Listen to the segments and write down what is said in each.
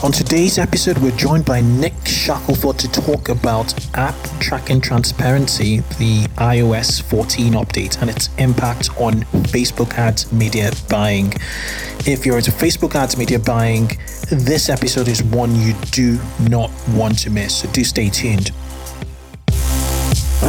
On today's episode, we're joined by Nick Shackelford to talk about app tracking transparency, the iOS 14 update, and its impact on Facebook ads media buying. If you're into Facebook ads media buying, this episode is one you do not want to miss, so do stay tuned.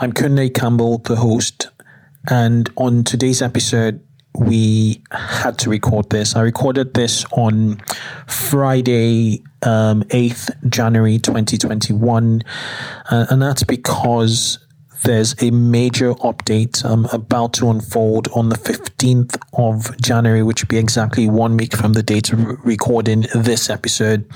I'm Kunle Campbell, the host, and on today's episode, we had to record this. I recorded this on Friday, um, 8th January 2021, uh, and that's because there's a major update um, about to unfold on the 15th of January, which would be exactly one week from the date of recording this episode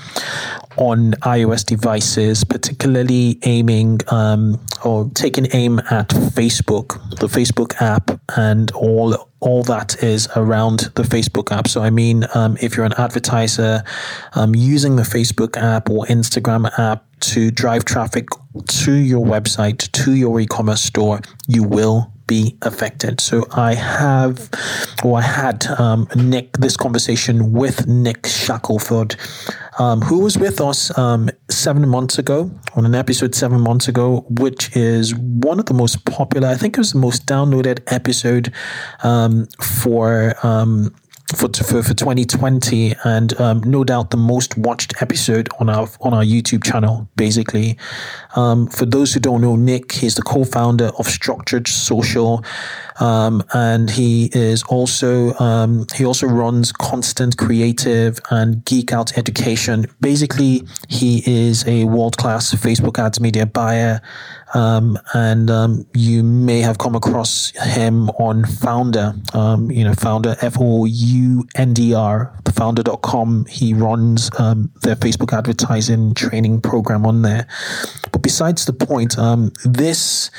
on iOS devices, particularly aiming um, or taking aim at Facebook, the Facebook app, and all all that is around the Facebook app. So, I mean, um, if you're an advertiser um, using the Facebook app or Instagram app to drive traffic to your website, to your e commerce store, you will be affected. So I have, or I had um, Nick this conversation with Nick Shackelford, um, who was with us um, seven months ago on an episode seven months ago, which is one of the most popular. I think it was the most downloaded episode um, for um, for, for, for 2020 and um, no doubt the most watched episode on our on our YouTube channel basically. Um, for those who don't know Nick he's the co-founder of Structured Social um, and he is also um, he also runs Constant Creative and Geek Out Education. Basically he is a world-class Facebook ads media buyer um, and um, you may have come across him on Foundr, um, you know, Founder F O U N D R, foundr.com. He runs um, their Facebook advertising training program on there. But besides the point, um, this,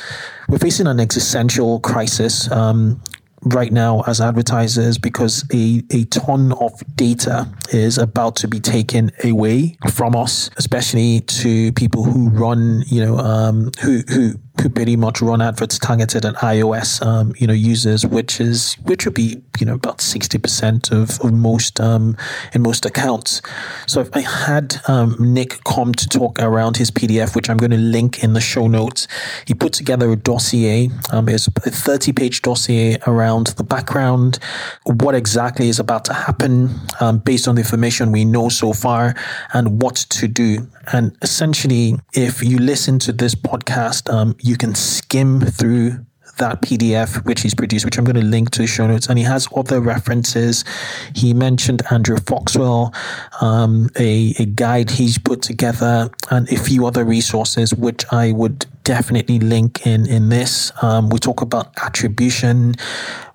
we're facing an existential crisis um, right now as advertisers because a, a ton of data is about to be taken away from us, especially to people who run, you know, um, who, who, who pretty much run adverts targeted at iOS, um, you know, users, which is which would be you know about sixty percent of, of most um, in most accounts. So if I had um, Nick come to talk around his PDF, which I'm going to link in the show notes, he put together a dossier. Um, it's a thirty-page dossier around the background, what exactly is about to happen um, based on the information we know so far, and what to do. And essentially, if you listen to this podcast, um, you can skim through that PDF which he's produced, which I'm going to link to the show notes. And he has other references. He mentioned Andrew Foxwell, um, a, a guide he's put together, and a few other resources, which I would definitely link in in this. Um, we talk about attribution.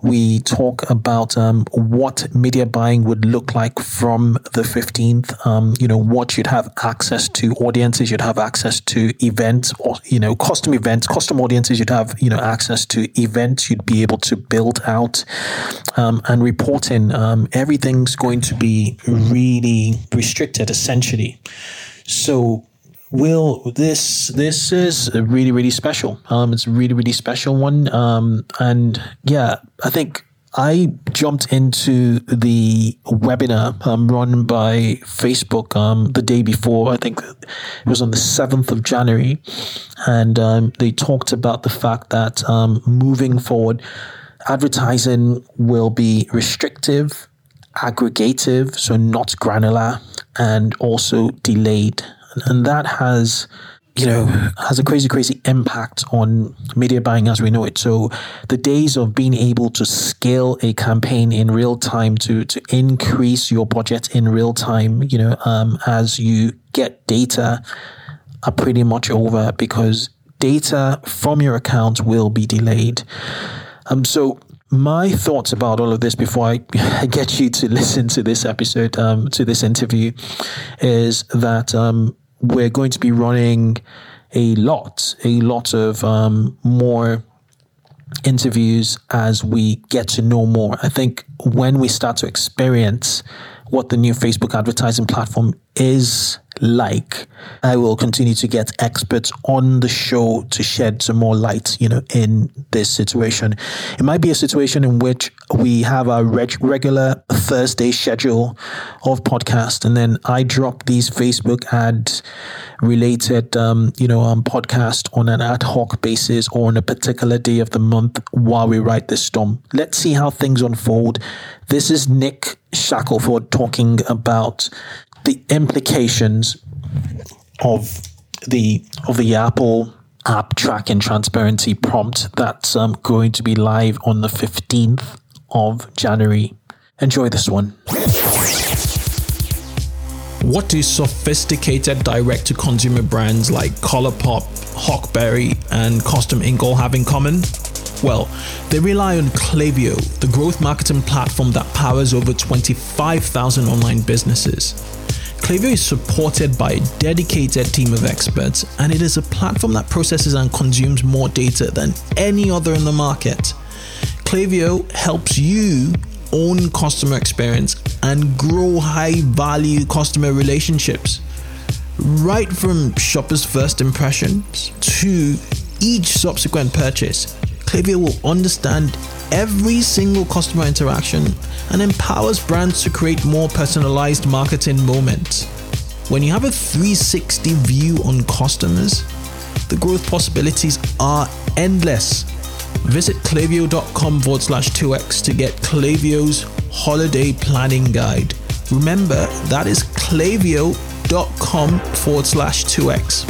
We talk about um, what media buying would look like from the 15th. Um, you know, what you'd have access to audiences, you'd have access to events or, you know, custom events, custom audiences, you'd have, you know, access to events you'd be able to build out um, and reporting. Um, everything's going to be really restricted essentially. So Will, this this is really really special. Um, it's a really really special one. Um, and yeah, I think I jumped into the webinar um, run by Facebook um, the day before. I think it was on the 7th of January. And um, they talked about the fact that um, moving forward, advertising will be restrictive, aggregative, so not granular, and also delayed and that has you know has a crazy crazy impact on media buying as we know it. So the days of being able to scale a campaign in real time to to increase your budget in real time you know um, as you get data are pretty much over because data from your account will be delayed. Um so my thoughts about all of this before I get you to listen to this episode, um, to this interview, is that um, we're going to be running a lot, a lot of um, more interviews as we get to know more. I think when we start to experience what the new Facebook advertising platform is like, I will continue to get experts on the show to shed some more light, you know, in this situation. It might be a situation in which we have our reg- regular Thursday schedule of podcast, and then I drop these Facebook ad related, um, you know, um, podcast on an ad hoc basis or on a particular day of the month while we write this storm. Let's see how things unfold. This is Nick Shackelford talking about the implications of the of the Apple app tracking transparency prompt that's um, going to be live on the 15th of January. Enjoy this one. What do sophisticated direct to consumer brands like Colourpop, Huckberry, and Custom Ink all have in common? Well, they rely on Klaviyo, the growth marketing platform that powers over 25,000 online businesses. Klaviyo is supported by a dedicated team of experts, and it is a platform that processes and consumes more data than any other in the market. Klaviyo helps you own customer experience and grow high value customer relationships. Right from shoppers' first impressions to each subsequent purchase, Klaviyo will understand every single customer interaction and empowers brands to create more personalized marketing moments. When you have a 360 view on customers, the growth possibilities are endless. Visit klaviyo.com forward slash 2x to get Klaviyo's holiday planning guide. Remember, that is klaviyo.com forward slash 2x.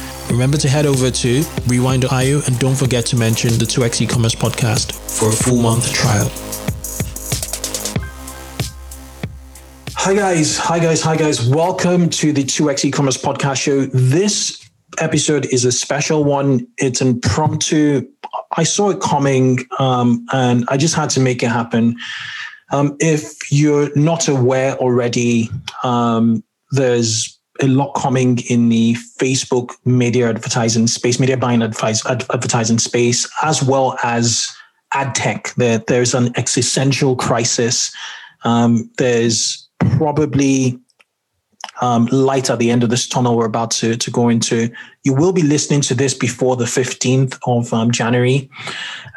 Remember to head over to rewind.io and don't forget to mention the 2x e-commerce podcast for a full month trial. Hi guys, hi guys, hi guys. Welcome to the 2x e-commerce podcast show. This episode is a special one. It's impromptu. I saw it coming um, and I just had to make it happen. Um, if you're not aware already, um, there's a lot coming in the Facebook media advertising space, media buying advice, ad, advertising space, as well as ad tech. There, there's an existential crisis. Um, there's probably um, light at the end of this tunnel we're about to, to go into. You will be listening to this before the 15th of um, January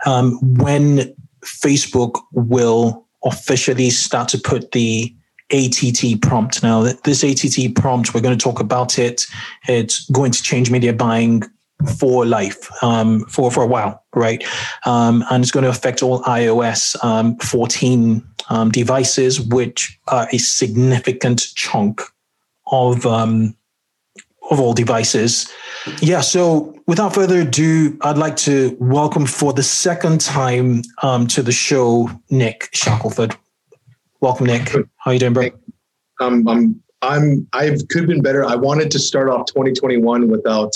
um, when Facebook will officially start to put the ATT prompt. Now, this ATT prompt, we're going to talk about it. It's going to change media buying for life, um, for for a while, right? Um, and it's going to affect all iOS um, 14 um, devices, which are a significant chunk of um, of all devices. Yeah. So, without further ado, I'd like to welcome for the second time um, to the show Nick Shackelford. Welcome, Nick. How you doing, bro? Um, I'm I'm I've could have been better. I wanted to start off 2021 without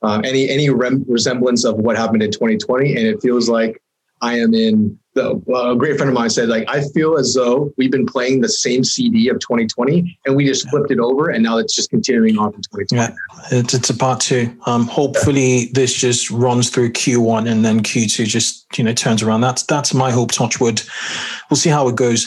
um, any any rem- resemblance of what happened in 2020, and it feels like I am in the. a great friend of mine said like I feel as though we've been playing the same CD of 2020, and we just flipped it over, and now it's just continuing on in 2020. Yeah, it's, it's a part two. Um, hopefully this just runs through Q1 and then Q2 just you know turns around. That's that's my hope. Touchwood. We'll see how it goes.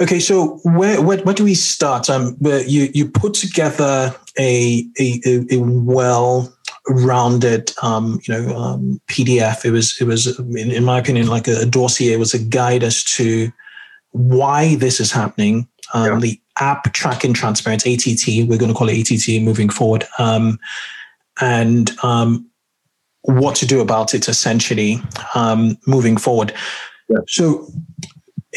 Okay, so where, where, where do we start? Um, you you put together a a, a well rounded um, you know um, PDF. It was it was in, in, my opinion like a dossier. It was a guide as to why this is happening. Um, yeah. The app tracking transparency ATT. We're going to call it ATT moving forward. Um, and um, what to do about it essentially um, moving forward. Yeah. So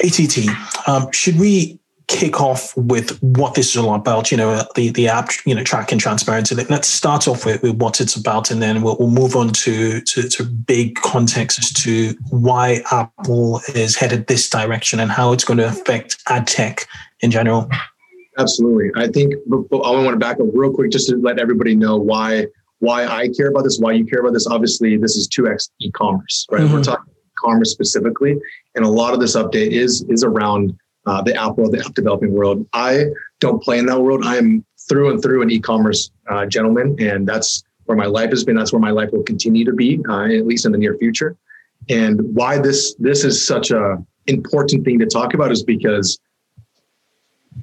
ATT, um, should we kick off with what this is all about? You know, the the app, you know, tracking transparency. Let's start off with, with what it's about, and then we'll, we'll move on to, to to big context as to why Apple is headed this direction and how it's going to affect ad tech in general. Absolutely, I think I want to back up real quick just to let everybody know why why I care about this, why you care about this. Obviously, this is two x e-commerce, right? Mm-hmm. We're talking commerce specifically, and a lot of this update is is around uh, the app world, the app developing world. I don't play in that world. I am through and through an e-commerce uh, gentleman, and that's where my life has been. That's where my life will continue to be, uh, at least in the near future. And why this this is such a important thing to talk about is because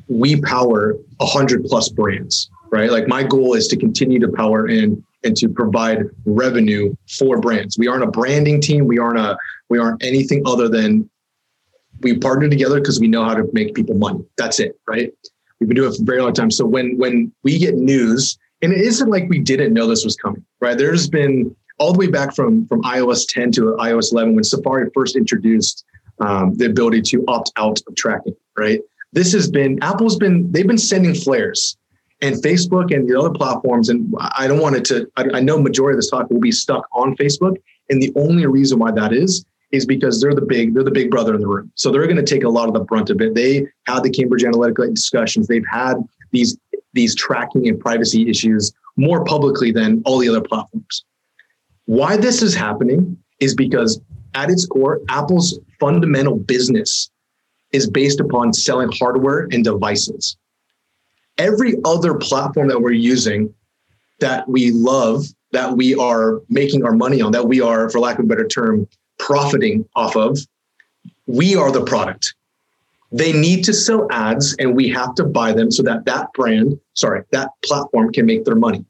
we power a hundred plus brands, right? Like my goal is to continue to power and and to provide revenue for brands. We aren't a branding team. We aren't a we aren't anything other than we partner together because we know how to make people money. That's it, right? We've been doing it for a very long time. So when when we get news, and it isn't like we didn't know this was coming, right? There's been all the way back from from iOS 10 to iOS 11 when Safari first introduced um, the ability to opt out of tracking, right? This has been Apple's been they've been sending flares, and Facebook and the other platforms. And I don't want it to. I, I know majority of this talk will be stuck on Facebook, and the only reason why that is is because they're the big they're the big brother in the room. So they're going to take a lot of the brunt of it. They had the Cambridge Analytica discussions. They've had these these tracking and privacy issues more publicly than all the other platforms. Why this is happening is because at its core, Apple's fundamental business is based upon selling hardware and devices. Every other platform that we're using that we love, that we are making our money on, that we are, for lack of a better term, profiting off of, we are the product. They need to sell ads and we have to buy them so that that brand, sorry, that platform can make their money.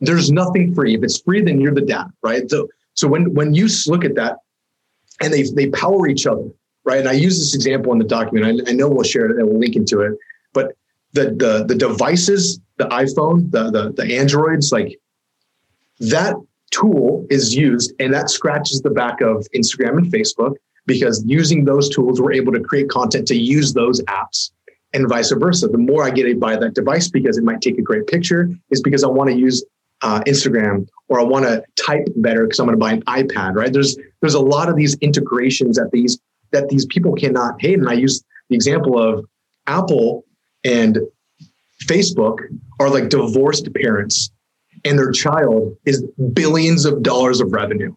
There's nothing free. If it's free, then you're the dad, right? So, so when, when you look at that and they, they power each other, right? And I use this example in the document. I, I know we'll share it and we'll link into it, but the, the, the devices, the iPhone, the, the, the Androids, like that tool is used and that scratches the back of Instagram and Facebook because using those tools, we're able to create content to use those apps and vice versa. The more I get by that device because it might take a great picture is because I want to use uh, Instagram or I want to type better because I'm going to buy an iPad, right? There's there's a lot of these integrations that these that these people cannot hate. And I use the example of Apple and Facebook are like divorced parents, and their child is billions of dollars of revenue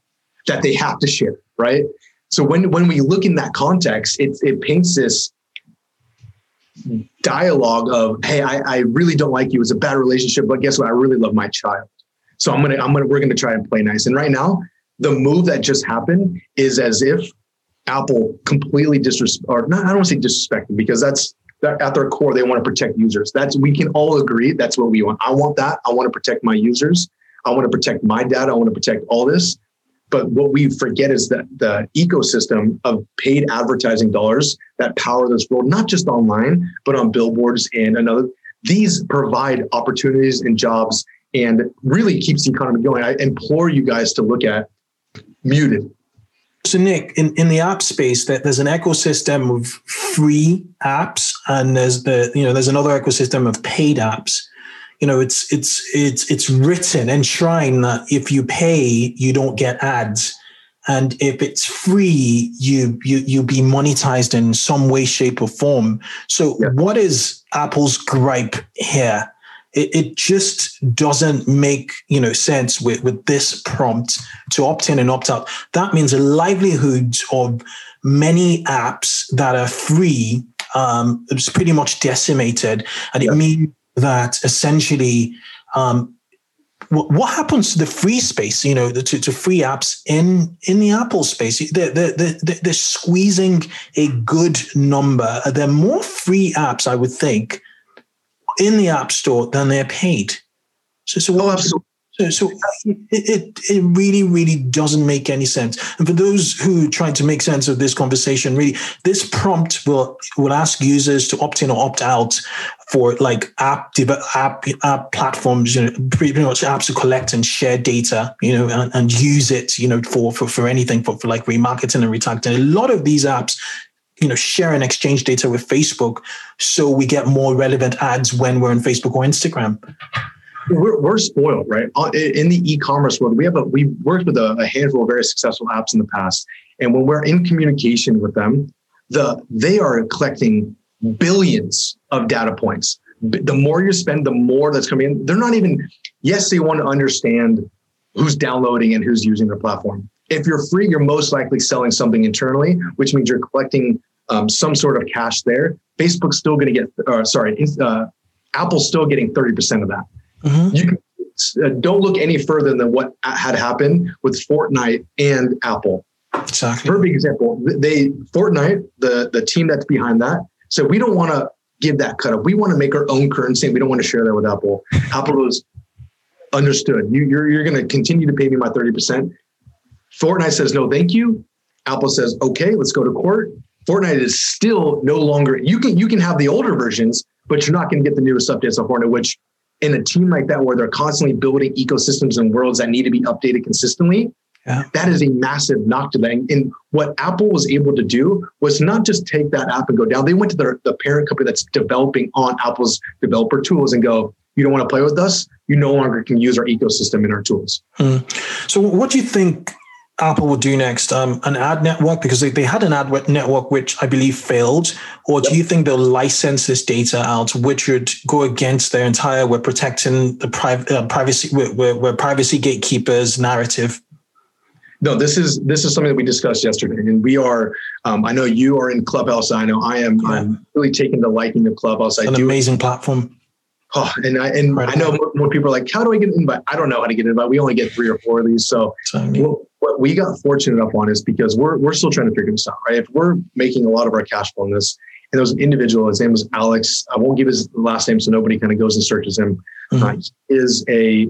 that they have to share, right? So when when we look in that context, it it paints this dialogue of, hey, I, I really don't like you. It's a bad relationship, but guess what? I really love my child. So I'm gonna I'm gonna we're gonna try and play nice. And right now, the move that just happened is as if Apple completely disrespect or not. I don't want to say disrespected because that's that at their core they want to protect users. That's we can all agree that's what we want. I want that. I want to protect my users. I want to protect my data. I want to protect all this. But what we forget is that the ecosystem of paid advertising dollars that power this world, not just online, but on billboards and another, these provide opportunities and jobs and really keeps the economy going. I implore you guys to look at muted. So Nick, in, in the app space, that there's an ecosystem of free apps and there's the, you know, there's another ecosystem of paid apps. You know it's it's it's it's written enshrined that if you pay you don't get ads. And if it's free you you you be monetized in some way shape or form. So yeah. what is apple's gripe here it, it just doesn't make you know sense with with this prompt to opt in and opt out. That means a livelihood of many apps that are free um, it's pretty much decimated. And it means that essentially um, what happens to the free space you know to, to free apps in in the apple space? They're, they're, they're, they're squeezing a good number. There are more free apps i would think in the app store than they're paid so so oh. So, so it, it, it really, really doesn't make any sense. And for those who try to make sense of this conversation, really, this prompt will will ask users to opt in or opt out for like app app app platforms, you know, pretty much apps to collect and share data, you know, and, and use it, you know, for for, for anything for, for like remarketing and retargeting. A lot of these apps you know share and exchange data with facebook so we get more relevant ads when we're on facebook or instagram we're, we're spoiled, right? Uh, in the e-commerce world, we have a we've worked with a, a handful of very successful apps in the past, and when we're in communication with them, the they are collecting billions of data points. The more you spend, the more that's coming in. They're not even. Yes, they want to understand who's downloading and who's using their platform. If you're free, you're most likely selling something internally, which means you're collecting um, some sort of cash there. Facebook's still going to get, uh, sorry, uh, Apple's still getting 30% of that. Mm-hmm. You can, uh, don't look any further than what had happened with Fortnite and Apple. Exactly. Perfect example. They Fortnite, the the team that's behind that, said we don't want to give that cut up. We want to make our own currency. and We don't want to share that with Apple. Apple goes, understood. You, you're you're going to continue to pay me my thirty percent. Fortnite says no, thank you. Apple says okay, let's go to court. Fortnite is still no longer. You can you can have the older versions, but you're not going to get the newest updates of Fortnite, which in a team like that where they're constantly building ecosystems and worlds that need to be updated consistently, yeah. that is a massive knock to them. And what Apple was able to do was not just take that app and go down. They went to the, the parent company that's developing on Apple's developer tools and go, you don't want to play with us, you no longer can use our ecosystem and our tools. Hmm. So, what do you think Apple will do next? Um, an ad network because they, they had an ad network which I believe failed, or do you think they'll license this data out, which would go against their entire "we're protecting the uh, privacy, we're, we're, privacy gatekeepers" narrative? No, this is this is something that we discussed yesterday, and we are. Um, I know you are in Clubhouse. I know I am. Yeah. I'm really taking the liking of Clubhouse. It's I an do, amazing platform. Oh, and I and I know more, more, people are like, how do I get an invite? I don't know how to get an invite. We only get three or four of these. So what, what we got fortunate enough on is because we're we're still trying to figure this out, right? If we're making a lot of our cash flow in this, and there was an individual, his name was Alex. I won't give his last name so nobody kind of goes and searches him. Mm-hmm. Uh, he is a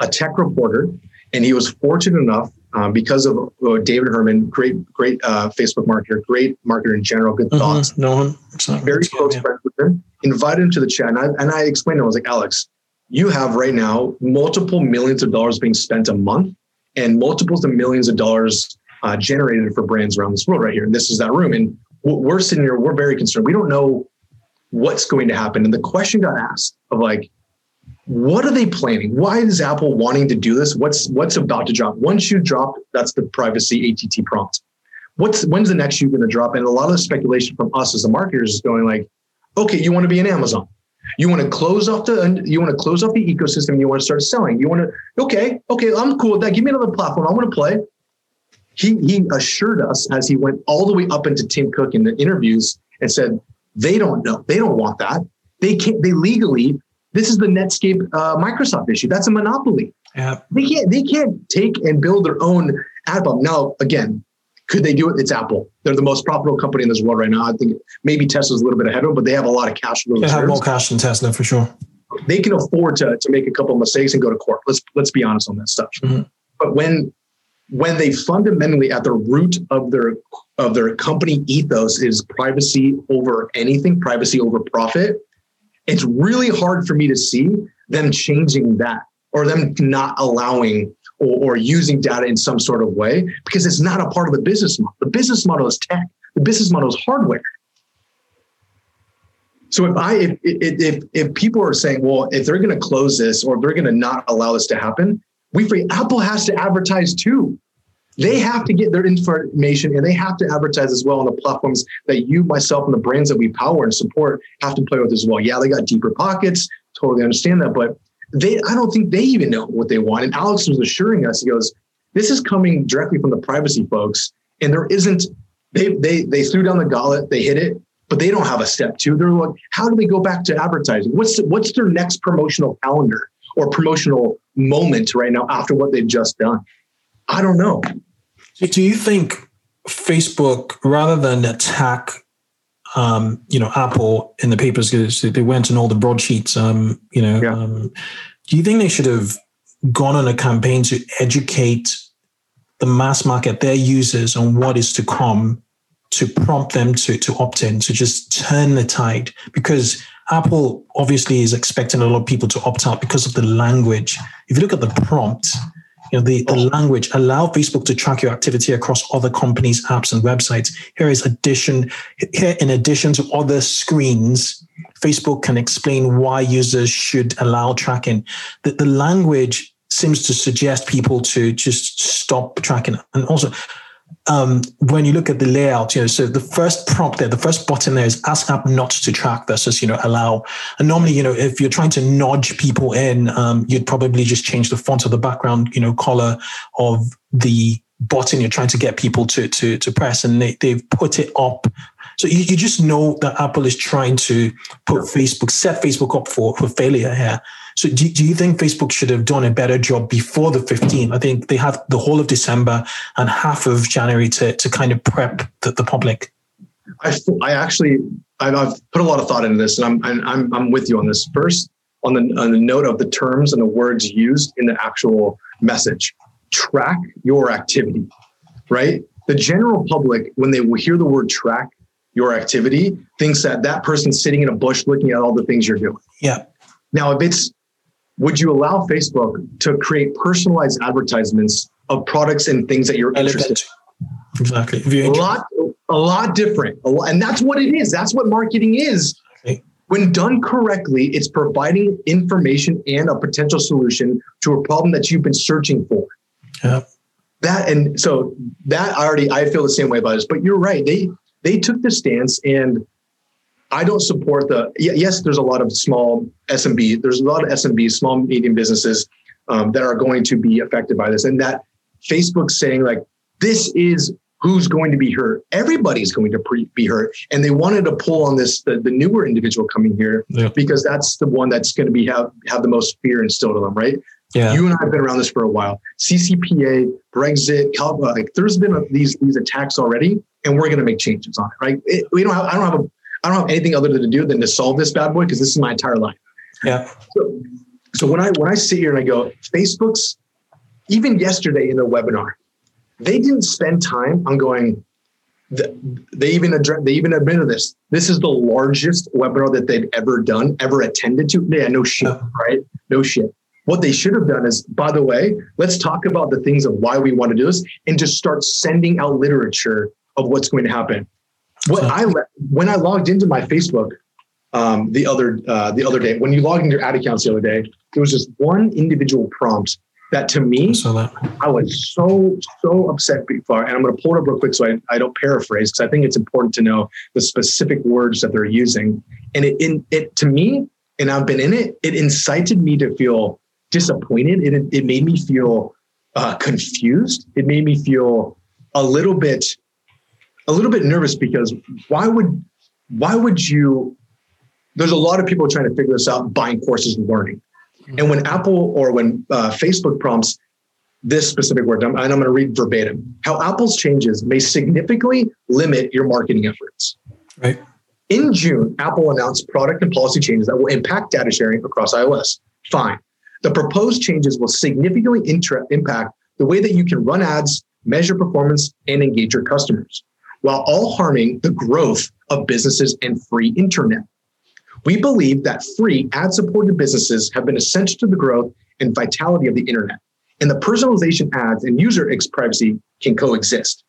a tech reporter, and he was fortunate enough um, because of uh, David Herman, great, great uh, Facebook marketer, great marketer in general, good mm-hmm. thoughts. No one, very close yeah. friends with him. Invited him to the chat, and I, and I explained to him, I was like, Alex, you have right now multiple millions of dollars being spent a month, and multiples of millions of dollars uh, generated for brands around this world right here. And this is that room, and we're sitting here, we're very concerned. We don't know what's going to happen, and the question got asked of like, what are they planning? Why is Apple wanting to do this? What's what's about to drop? Once you drop, that's the privacy ATT prompt. What's when's the next you going to drop? And a lot of the speculation from us as the marketers is going like, okay, you want to be an Amazon. You want to close off the you want to close off the ecosystem. You want to start selling. You want to okay, okay, I'm cool with that. Give me another platform. I want to play. He he assured us as he went all the way up into Tim Cook in the interviews and said they don't know. They don't want that. They can't. They legally. This is the Netscape uh, Microsoft issue. That's a monopoly. Yeah. They can't. They can't take and build their own ad bump. Now, again, could they do it? It's Apple. They're the most profitable company in this world right now. I think maybe Tesla's a little bit ahead of them, but they have a lot of cash. They have more cash than Tesla for sure. They can afford to, to make a couple of mistakes and go to court. Let's let's be honest on that stuff. Mm-hmm. But when when they fundamentally at the root of their of their company ethos is privacy over anything, privacy over profit, it's really hard for me to see them changing that or them not allowing or, or, using data in some sort of way because it's not a part of the business model. The business model is tech. The business model is hardware. So if I if if if people are saying, well, if they're going to close this or they're going to not allow this to happen, we free Apple has to advertise too. They have to get their information and they have to advertise as well on the platforms that you, myself, and the brands that we power and support have to play with as well. Yeah, they got deeper pockets. Totally understand that, but they I don't think they even know what they want. And Alex was assuring us, he goes, this is coming directly from the privacy folks, and there isn't. They they they threw down the gauntlet, they hit it, but they don't have a step two. They're like, how do they go back to advertising? What's what's their next promotional calendar or promotional moment right now after what they've just done? I don't know. Do you think Facebook, rather than attack um, you know, Apple in the papers because they went on all the broadsheets. Um, you know, yeah. um, do you think they should have gone on a campaign to educate the mass market, their users, on what is to come, to prompt them to to opt in, to just turn the tide? Because Apple obviously is expecting a lot of people to opt out because of the language. If you look at the prompt, you know, the, the oh. language allow Facebook to track your activity across other companies, apps, and websites. Here is addition. Here, in addition to other screens, Facebook can explain why users should allow tracking. The, the language seems to suggest people to just stop tracking. And also, um, when you look at the layout, you know, so the first prompt there, the first button there is ask app not to track versus, you know, allow. And normally, you know, if you're trying to nudge people in, um, you'd probably just change the font of the background, you know, color of the button you're trying to get people to to to press, and they they've put it up. So you, you just know that Apple is trying to put Facebook, set Facebook up for for failure here. So do, do you think Facebook should have done a better job before the 15th? I think they have the whole of December and half of January to, to kind of prep the, the public. I, I actually, I've, I've put a lot of thought into this and I'm, I'm, I'm with you on this. First, on the, on the note of the terms and the words used in the actual message, track your activity, right? The general public, when they hear the word track your activity, thinks that that person's sitting in a bush looking at all the things you're doing. Yeah. Now, if it's would you allow Facebook to create personalized advertisements of products and things that you're interested in? Exactly. A lot, a lot different. A lot, and that's what it is. That's what marketing is. Okay. When done correctly, it's providing information and a potential solution to a problem that you've been searching for. Yeah. That and so that I already I feel the same way about this. But you're right. They they took the stance and I don't support the. Yes, there's a lot of small SMB. There's a lot of SMB, small medium businesses um, that are going to be affected by this, and that Facebook's saying like this is who's going to be hurt. Everybody's going to pre- be hurt, and they wanted to pull on this the, the newer individual coming here yeah. because that's the one that's going to be have have the most fear instilled in them, right? Yeah. You and I have been around this for a while. CCPA, Brexit, Cal- like there's been a, these these attacks already, and we're going to make changes on it, right? It, we don't have I don't have a I don't have anything other to do than to solve this bad boy because this is my entire life. Yeah. So, so when I when I sit here and I go, Facebook's even yesterday in their webinar, they didn't spend time on going. They even address, they even admitted this. This is the largest webinar that they've ever done, ever attended to. Yeah, no shit, right? No shit. What they should have done is, by the way, let's talk about the things of why we want to do this and just start sending out literature of what's going to happen. What I when I logged into my Facebook, um, the other uh, the other day when you log into your ad accounts the other day. There was just one individual prompt that to me, So that I was so so upset before, and I'm going to pull it up real quick so I, I don't paraphrase because I think it's important to know the specific words that they're using. And it in it to me, and I've been in it. It incited me to feel disappointed. It it made me feel uh, confused. It made me feel a little bit a little bit nervous because why would why would you? There's a lot of people trying to figure this out, buying courses and learning. And when Apple or when uh, Facebook prompts this specific word, and I'm going to read verbatim, how Apple's changes may significantly limit your marketing efforts. right. In June, Apple announced product and policy changes that will impact data sharing across iOS. Fine. The proposed changes will significantly intra- impact the way that you can run ads, measure performance, and engage your customers, while all harming the growth of businesses and free internet. We believe that free ad supported businesses have been essential to the growth and vitality of the internet, and the personalization ads and user privacy can coexist.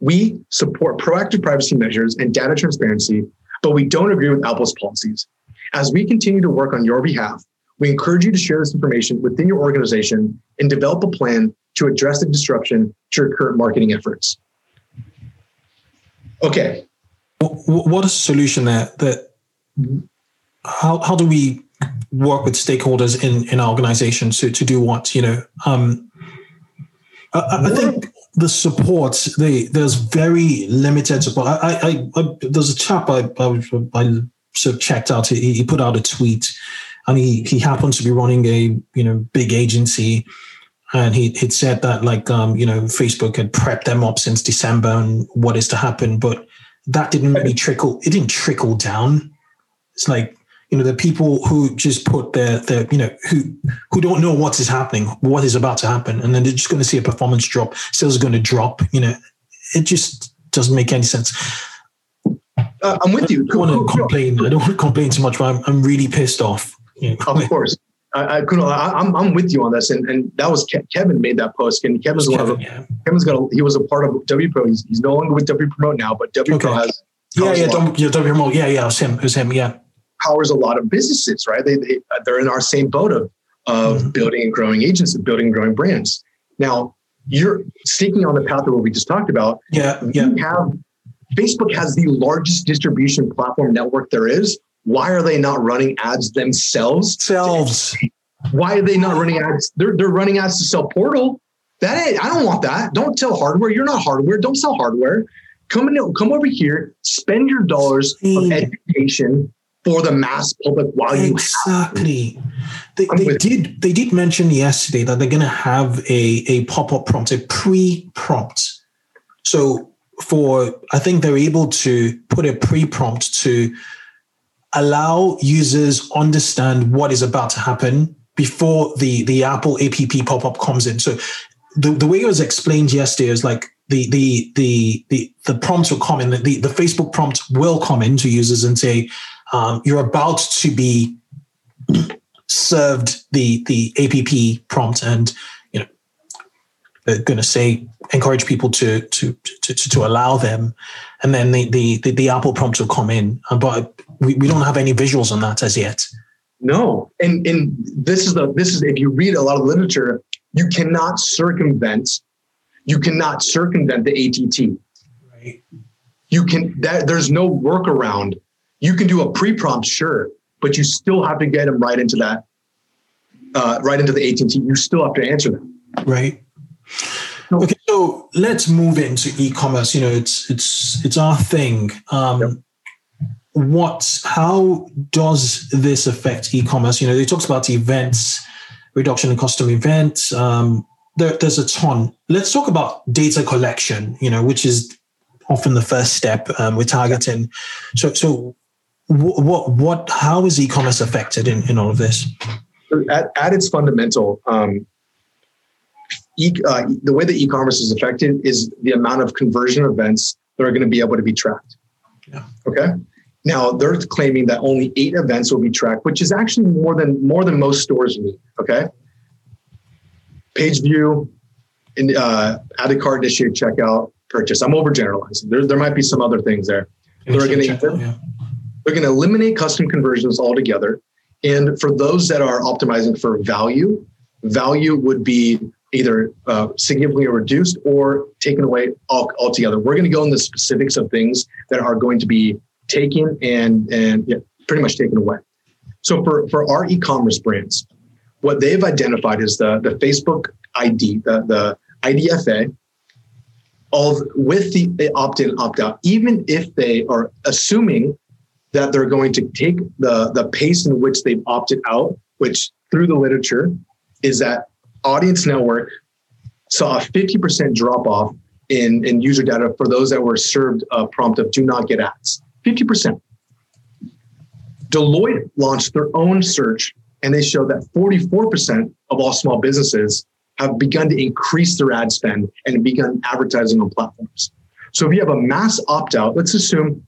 We support proactive privacy measures and data transparency, but we don't agree with Apple's policies. As we continue to work on your behalf, we encourage you to share this information within your organization and develop a plan to address the disruption to your current marketing efforts. Okay, Wh- wh- What is the solution there? That how how do we work with stakeholders in in our organization to to do what you know? Um, I- I, think the support the there's very limited support. I, I, I, I there's a chap I I, I sort of checked out. He, he put out a tweet, and he he happened to be running a you know big agency. And he had said that like um, you know Facebook had prepped them up since December and what is to happen, but that didn't really trickle. It didn't trickle down. It's like you know the people who just put their their you know who who don't know what is happening, what is about to happen, and then they're just going to see a performance drop. Sales are going to drop. You know, it just doesn't make any sense. uh, I'm with you. I don't want to complain. I don't want to complain too much, but I'm, I'm really pissed off. You know, Of course. I, I couldn't. I, I'm I'm with you on this, and and that was Ke- Kevin made that post, and Kevin's one of Kevin, the, yeah, Kevin's got a, he was a part of W Pro. He's, he's no longer with W Promote now, but W Pro Okay. has yeah, yeah, lot- don't, yeah, don't be remote. Yeah, yeah, it was him. It was him. Yeah, powers a lot of businesses, right? They, they they're in our same boat of of Mhm. building and growing agencies, building and growing brands. Now you're sticking on the path of what we just talked about. yeah, yeah. Have Facebook has the largest distribution platform network there is. Why are they not running ads themselves? Selves. Why are they not running ads? They're, they're running ads to sell Portal. That ain't, I don't want that. Don't sell hardware. You're not hardware. Don't sell hardware. Come in, come over here. Spend your dollars of education for the mass public while you Exactly. They, they did. They did mention yesterday that they're going to have a a pop up prompt, a pre prompt. So for I think they're able to put a pre prompt to allow users understand what is about to happen before the the Apple app pop up comes in. So the, the way it was explained yesterday is like the the the the the prompts will come in. The, the Facebook prompt will come in to users and say, um, "You're about to be served the the app prompt," and you know they're going to say encourage people to to to to, to allow them, and then the, the the the Apple prompt will come in. Uh, But we, we don't have any visuals on that as yet. No, and and this is the this is if you read a lot of literature, you cannot circumvent, you cannot circumvent the ATT. Right. You can that there's no workaround. You can do a pre-prompt, sure, but you still have to get them right into that, uh, right into the ATT. You still have to answer them. right okay so let's move into e-commerce you know it's it's it's our thing um Yep. What how does this affect e-commerce you know they talked about events reduction in custom events um there, there's a ton let's talk about data collection you know which is often the first step um, with targeting so so what what, what how is e-commerce affected in, in all of this At, at its fundamental, um, e, uh, the way that e-commerce is affected is the amount of conversion events that are going to be able to be tracked. Yeah. Okay. Now they're claiming that only eight events will be tracked, which is actually more than more than most stores need. Okay. Page view, in, uh, add a cart, initiate checkout, purchase. I'm overgeneralizing. There, there might be some other things there. They're gonna- yeah. They're going to eliminate custom conversions altogether. And for those that are optimizing for value, value would be either uh, significantly reduced or taken away altogether. We're going to go in the specifics of things that are going to be taken and and yeah, pretty much taken away. So for for our e-commerce brands, what they've identified is the the Facebook ID, the the IDFA, of with the, the opt-in opt-out, even if they are assuming that they're going to take the the pace in which they've opted out, which through the literature is that Audience Network saw a 50% drop off in, in user data for those that were served a prompt of do not get ads. 50%. Deloitte launched their own search and they showed that 44% of all small businesses have begun to increase their ad spend and begun advertising on platforms. So if you have a mass opt out, let's assume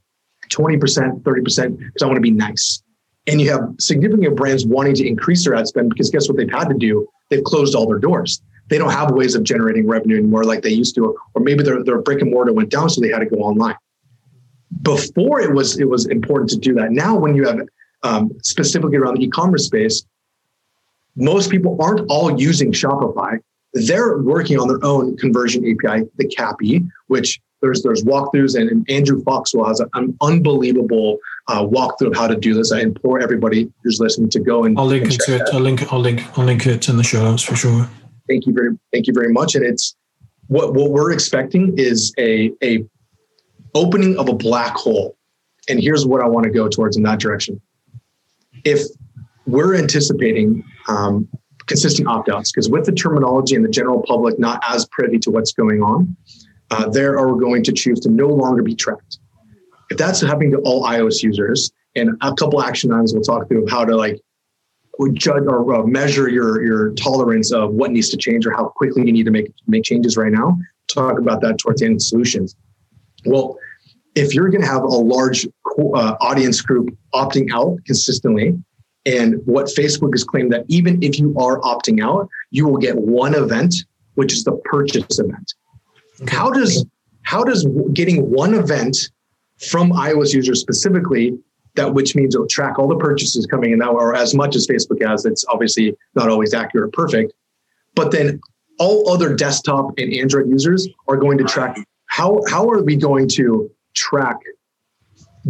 20%, 30%, because I want to be nice. And you have significant brands wanting to increase their ad spend because guess what they've had to do? They've closed all their doors. They don't have ways of generating revenue anymore like they used to, or maybe their, their brick and mortar went down, so they had to go online. Before it was it was important to do that. Now, when you have um, specifically around the e-commerce space, most people aren't all using Shopify. They're working on their own conversion API, the CAPI, which there's there's walkthroughs, and, and Andrew Foxwell has an unbelievable uh, walkthrough of how to do this. I implore everybody who's listening to go and I'll link and it to it. I'll link I'll link I'll link it in the show notes for sure. Thank you very thank you very much. And it's what what we're expecting is a a opening of a black hole. And here's what I want to go towards in that direction. If we're anticipating um, consistent opt-outs, because with the terminology and the general public not as privy to what's going on, uh, they are going to choose to no longer be tracked. If that's happening to all iOS users, and a couple action items we'll talk through of how to like judge or uh, measure your your tolerance of what needs to change or how quickly you need to make make changes right now. Talk about that towards the end solutions. Well, if you're going to have a large uh, audience group opting out consistently, and what Facebook has claimed that even if you are opting out, you will get one event, which is the purchase event. How does how does getting one event from iOS users specifically that which means it'll track all the purchases coming in now or as much as Facebook has it's obviously not always accurate or perfect but then all other desktop and Android users are going to track how how are we going to track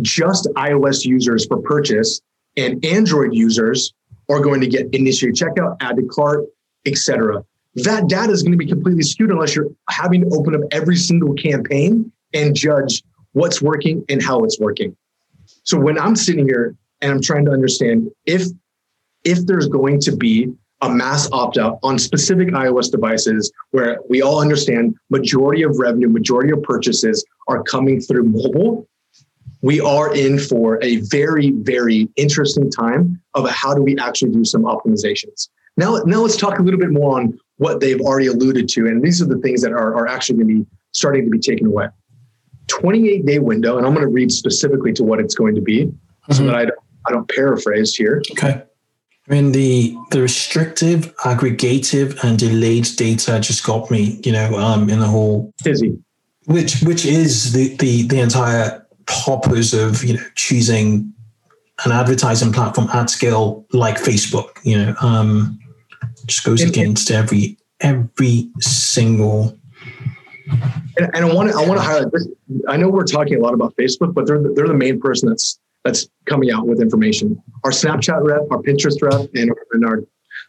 just iOS users for purchase and Android users are going to get initiate checkout, add to cart, etc that data is going to be completely skewed unless you're having to open up every single campaign and judge what's working and how it's working. So when I'm sitting here and I'm trying to understand if if there's going to be a mass opt out on specific iOS devices where we all understand majority of revenue, majority of purchases are coming through mobile, we are in for a very, very interesting time of how do we actually do some optimizations. Now, now let's talk a little bit more on what they've already alluded to. And these are the things that are, are actually going to be starting to be taken away. 28 day window, and I'm going to read specifically to what it's going to be mm-hmm. so that I don't, I don't paraphrase here. Okay. I mean, the, the restrictive, aggregative, and delayed data just got me, you know, um, in the whole dizzy, which which is the the the entire purpose of you know choosing an advertising platform at scale like Facebook. You know, um, just goes and, against every every single. And, and I want to I want to highlight this. I know we're talking a lot about Facebook, but they're the, they're the main person that's that's coming out with information. Our Snapchat rep, our Pinterest rep, and, and our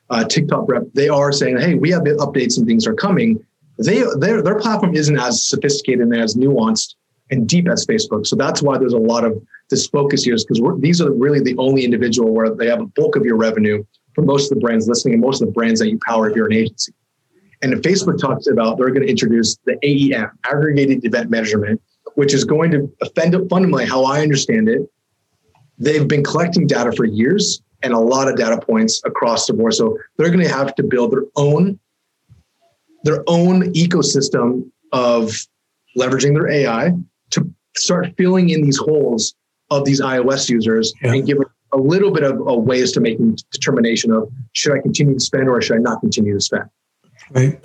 uh, TikTok rep, they are saying, "Hey, we have updates and things are coming." They their their platform isn't as sophisticated and as nuanced and deep as Facebook. So that's why there's a lot of this focus here, is because these are really the only individual where they have a bulk of your revenue for most of the brands listening and most of the brands that you power if you're an agency. And if Facebook talks about they're going to introduce the AEM, aggregated event measurement, which is going to offend fundamentally how I understand it. They've been collecting data for years and a lot of data points across the board. So they're going to have to build their own their own ecosystem of leveraging their AI to start filling in these holes of these iOS users yeah. and give a little bit of a ways to making determination of should I continue to spend or should I not continue to spend. Right.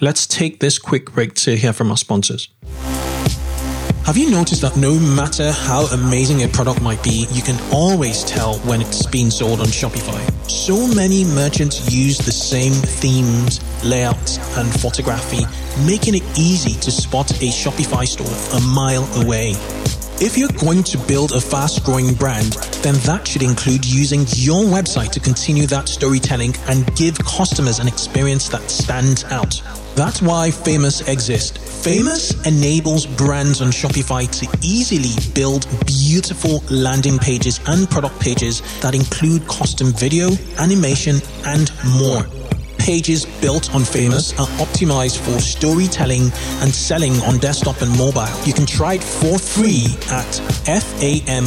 Let's take this quick break to hear from our sponsors. Have you noticed that no matter how amazing a product might be, you can always tell when it's being sold on Shopify? So many merchants use the same themes, layouts, and photography, making it easy to spot a Shopify store a mile away. If you're going to build a fast growing brand, then that should include using your website to continue that storytelling and give customers an experience that stands out. That's why Famous exists. Famous enables brands on Shopify to easily build beautiful landing pages and product pages that include custom video, animation, and more pages built on Famous are optimized for storytelling and selling on desktop and mobile. You can try it for free at famous.co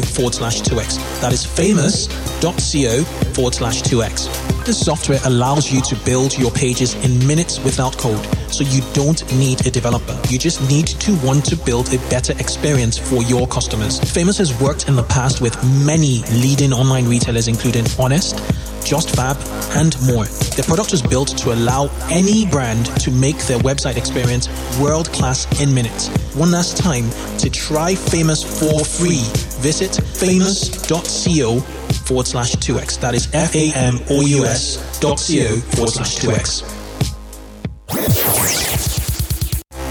forward slash 2x. That is famous.co forward slash 2x. This software allows you to build your pages in minutes without code, so you don't need a developer. You just need to want to build a better experience for your customers. Famous has worked in the past with many leading online retailers, including Honest, JustFab, and more. The product was built to allow any brand to make their website experience world class in minutes. One last time, to try Famous for free, visit famous.co forward slash 2x. That is F A M O U S dot co forward slash 2x.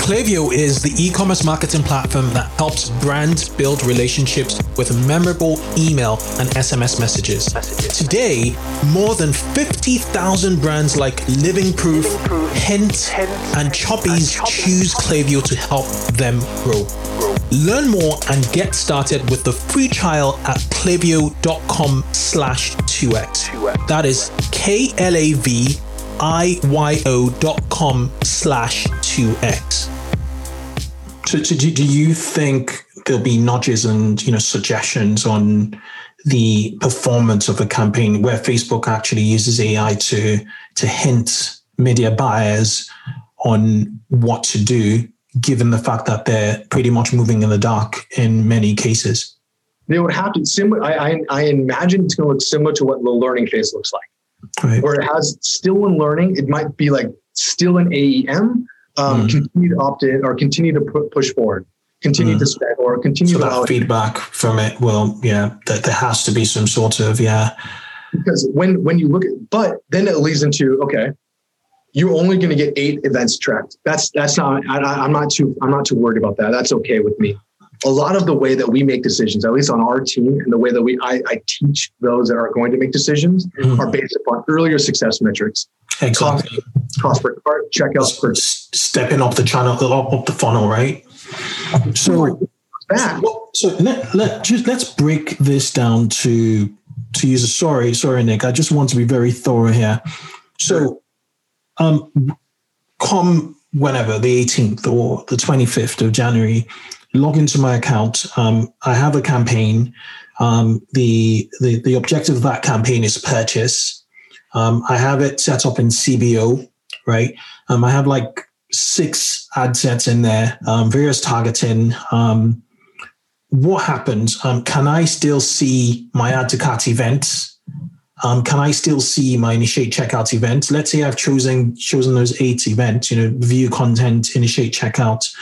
Klaviyo is the e-commerce marketing platform that helps brands build relationships with memorable email and SMS messages. Today, more than 50,000 brands like Living Proof, Hint, and Chubbies choose Klaviyo to help them grow. Learn more and get started with the free trial at klaviyo.com slash 2x. That is K-L-A-V I-Y-O dot com slash 2x. So, so do, do you think there'll be nudges and you know suggestions on the performance of a campaign where Facebook actually uses AI to to hint media buyers on what to do, given the fact that they're pretty much moving in the dark in many cases? They would have to similar. I, I, I imagine it's going to look similar to what the learning phase looks like, Right. where it has still in learning. It might be like still in AEM, um, Mhm. continue to opt in or continue to pu- push forward, continue Mhm. to spend or continue So to that feedback from it, well, yeah, that there has to be some sort of yeah, because when when you look at but then it leads into okay you're only going to get eight events tracked. That's that's not I, i'm not too i'm not too worried about that. That's okay with me. A lot of the way that we make decisions at least on our team and the way that we i, I teach those that are going to make decisions Mhm. are based upon earlier success metrics. Exactly. cost per cart checkouts per stepping up the channel, up, up the funnel, right? So back. so let, let just let's break this down to to use a sorry sorry Nick. I just want to be very thorough here. So um come whenever the 18th or the 25th of January log into my account. Um, I have a campaign. Um, the, the the objective of that campaign is purchase. Um, I have it set up in CBO right? Um, I have like six ad sets in there um, various targeting. Um, what happens? Can I still see my add to cart events? Um, can I still see my initiate checkout events? Let's say I've chosen chosen those eight events. You know, view content, initiate checkout.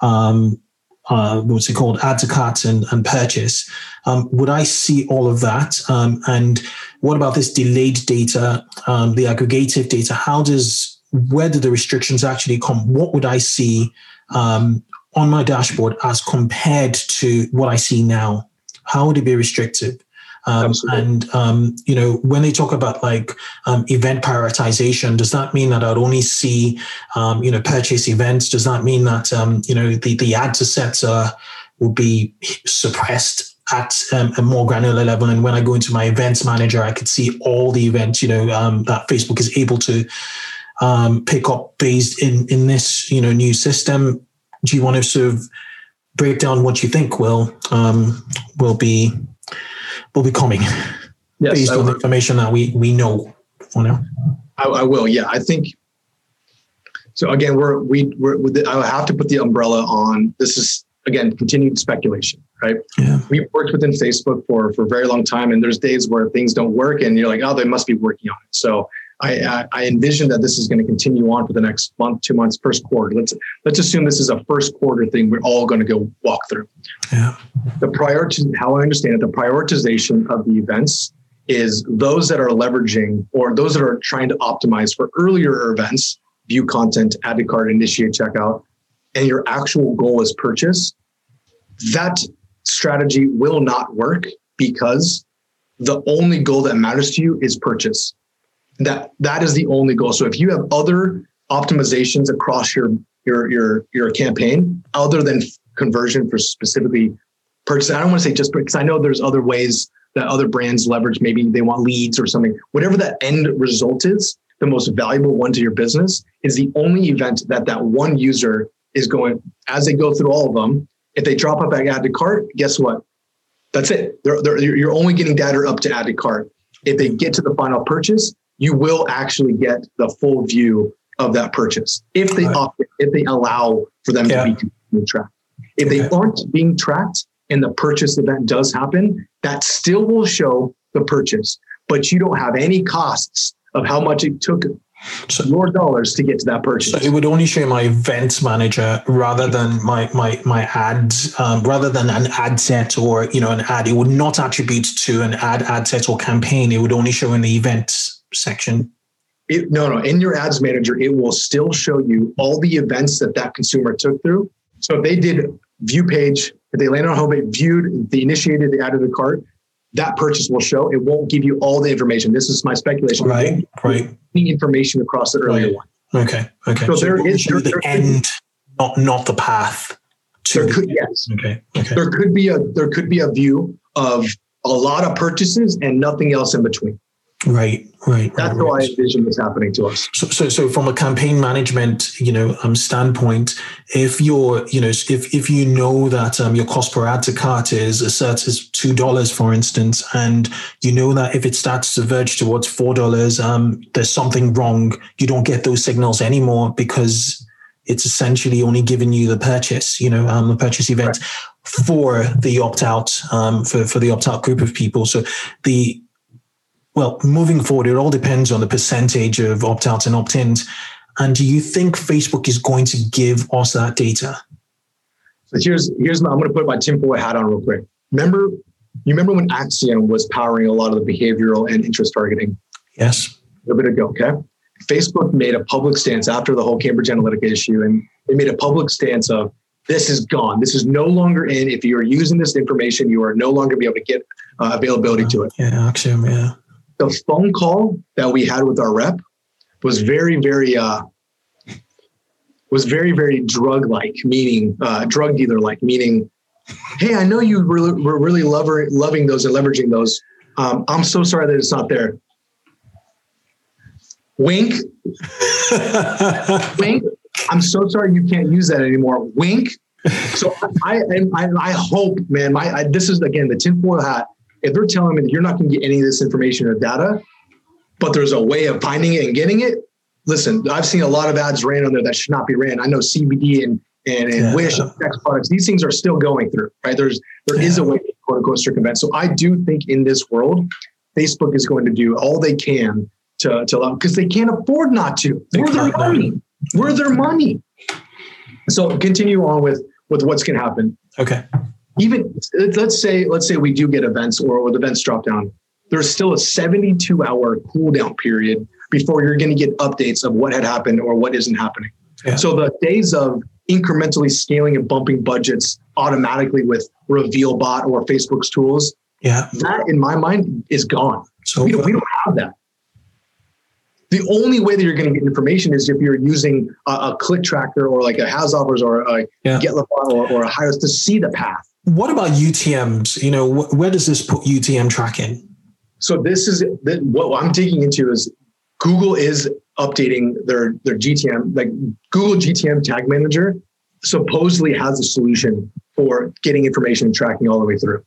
Um, uh, what's it called? Add to cart and, and purchase. Um, would I see all of that? Um, and what about this delayed data, um, the aggregative data? How does where do the restrictions actually come? What would I see um, on my dashboard as compared to what I see now? How would it be restrictive? Um, and um, you know, when they talk about like um, event prioritization, does that mean that I'd only see um, you know purchase events? Does that mean that um, you know the the ad to sets uh, will be suppressed at um, a more granular level? And when I go into my events manager, I could see all the events you know um, that Facebook is able to um, pick up based in in this you know new system. Do you want to sort of break down what you think will um, will be will be coming yes based I, on the information that we we know? for now. I, I will yeah i think so again we're we we're i have to put the umbrella on this is again continued speculation right Yeah. we've worked within Facebook for for a very long time, and there's days where things don't work, and you're like, oh, they must be working on it. So I, I, envision that this is going to continue on for the next month, two months, first quarter. Let's let's assume this is a first quarter thing. We're all going to go walk through. Yeah. The priority, how I understand it, the prioritization of the events is those that are leveraging or those that are trying to optimize for earlier events, view content, add to cart, initiate checkout, and your actual goal is purchase. That strategy will not work because the only goal that matters to you is purchase that that is the only goal. So if you have other optimizations across your your your your campaign other than conversion for specifically purchase, I don't want to say just because I know there's other ways that other brands leverage. Maybe they want leads or something. Whatever that end result is, the most valuable one to your business is the only event that that one user is going as they go through all of them. If they drop up at add to cart, guess what? That's it. They're, they're, you're only getting data up to add to cart. If they get to the final purchase, you will actually get the full view of that purchase if they right. if they allow for them yeah. to be tracked. If okay. they aren't being tracked and the purchase event does happen, that still will show the purchase, but you don't have any costs of how much it took so, your dollars to get to that purchase. So it would only show my events manager rather than my my my ads, um, rather than an ad set or you know an ad. It would not attribute to an ad ad set or campaign. It would only show in the events section? It, no, no. In your ads manager, it will still show you all the events that that consumer took through. So if they did view page, if they landed on home page, viewed, they initiated, they added the cart, that purchase will show. It won't give you all the information. This is my speculation. Right, right. The information across the earlier right. one. Okay, okay. So, so there is there, the there end, not not the path. there could yes. Okay, okay. There could be a there could be a view of a lot of purchases and nothing else in between. Right, right. That's right, how I envision this happening to us. So, so, so from a campaign management, you know, um, standpoint, if you're, you know, if if you know that um, your cost per ad to cart is a certain is two dollars, for instance, and you know that if it starts to verge towards four dollars, um, there's something wrong. You don't get those signals anymore because it's essentially only giving you the purchase, you know, um, the purchase event right. for the opt out, um, for for the opt out group of people. So the well, moving forward, it all depends on the percentage of opt outs and opt ins. And do you think Facebook is going to give us that data? So here's here's my, I'm going to put my tinfoil hat on real quick. Remember, you remember when Acxiom was powering a lot of the behavioral and interest targeting? Yes. A little bit ago, okay. Facebook made a public stance after the whole Cambridge Analytica issue, and they made a public stance of this is gone. This is no longer in. If you are using this information, you are no longer be able to get uh, availability to it. Yeah, Acxiom, yeah the phone call that we had with our rep was very, very, uh, was very, very drug like, meaning uh, drug dealer like, meaning, hey, I know you really, were really lover, loving those and leveraging those. Um, I'm so sorry that it's not there. Wink. Wink. I'm so sorry you can't use that anymore. Wink. So I, I, I hope, man, my I, this is again the tinfoil hat if they're telling me that you're not going to get any of this information or data, but there's a way of finding it and getting it, listen, I've seen a lot of ads ran on there that should not be ran. I know CBD and and, and yeah. Wish and sex products, these things are still going through, right? There's there yeah. is a way to quote unquote circumvent. So I do think in this world, Facebook is going to do all they can to to allow because they can't afford not to. They Where's their money? Where's their money? So continue on with with what's going to happen. Okay even let's say let's say we do get events or, or the events drop down there's still a 72 hour cooldown period before you're going to get updates of what had happened or what isn't happening. Yeah. so the days of incrementally scaling and bumping budgets automatically with Revealbot or facebook's tools yeah. that in my mind is gone. So we don't, we don't have that the only way that you're going to get information is if you're using a, a click tracker or like a HasOffers or a yeah. GetLify or, or a Hyros to see the path what about UTMs? You know, wh- where does this put UTM tracking? So this is what I'm digging into is Google is updating their their GTM, like Google GTM Tag Manager supposedly has a solution for getting information and tracking all the way through.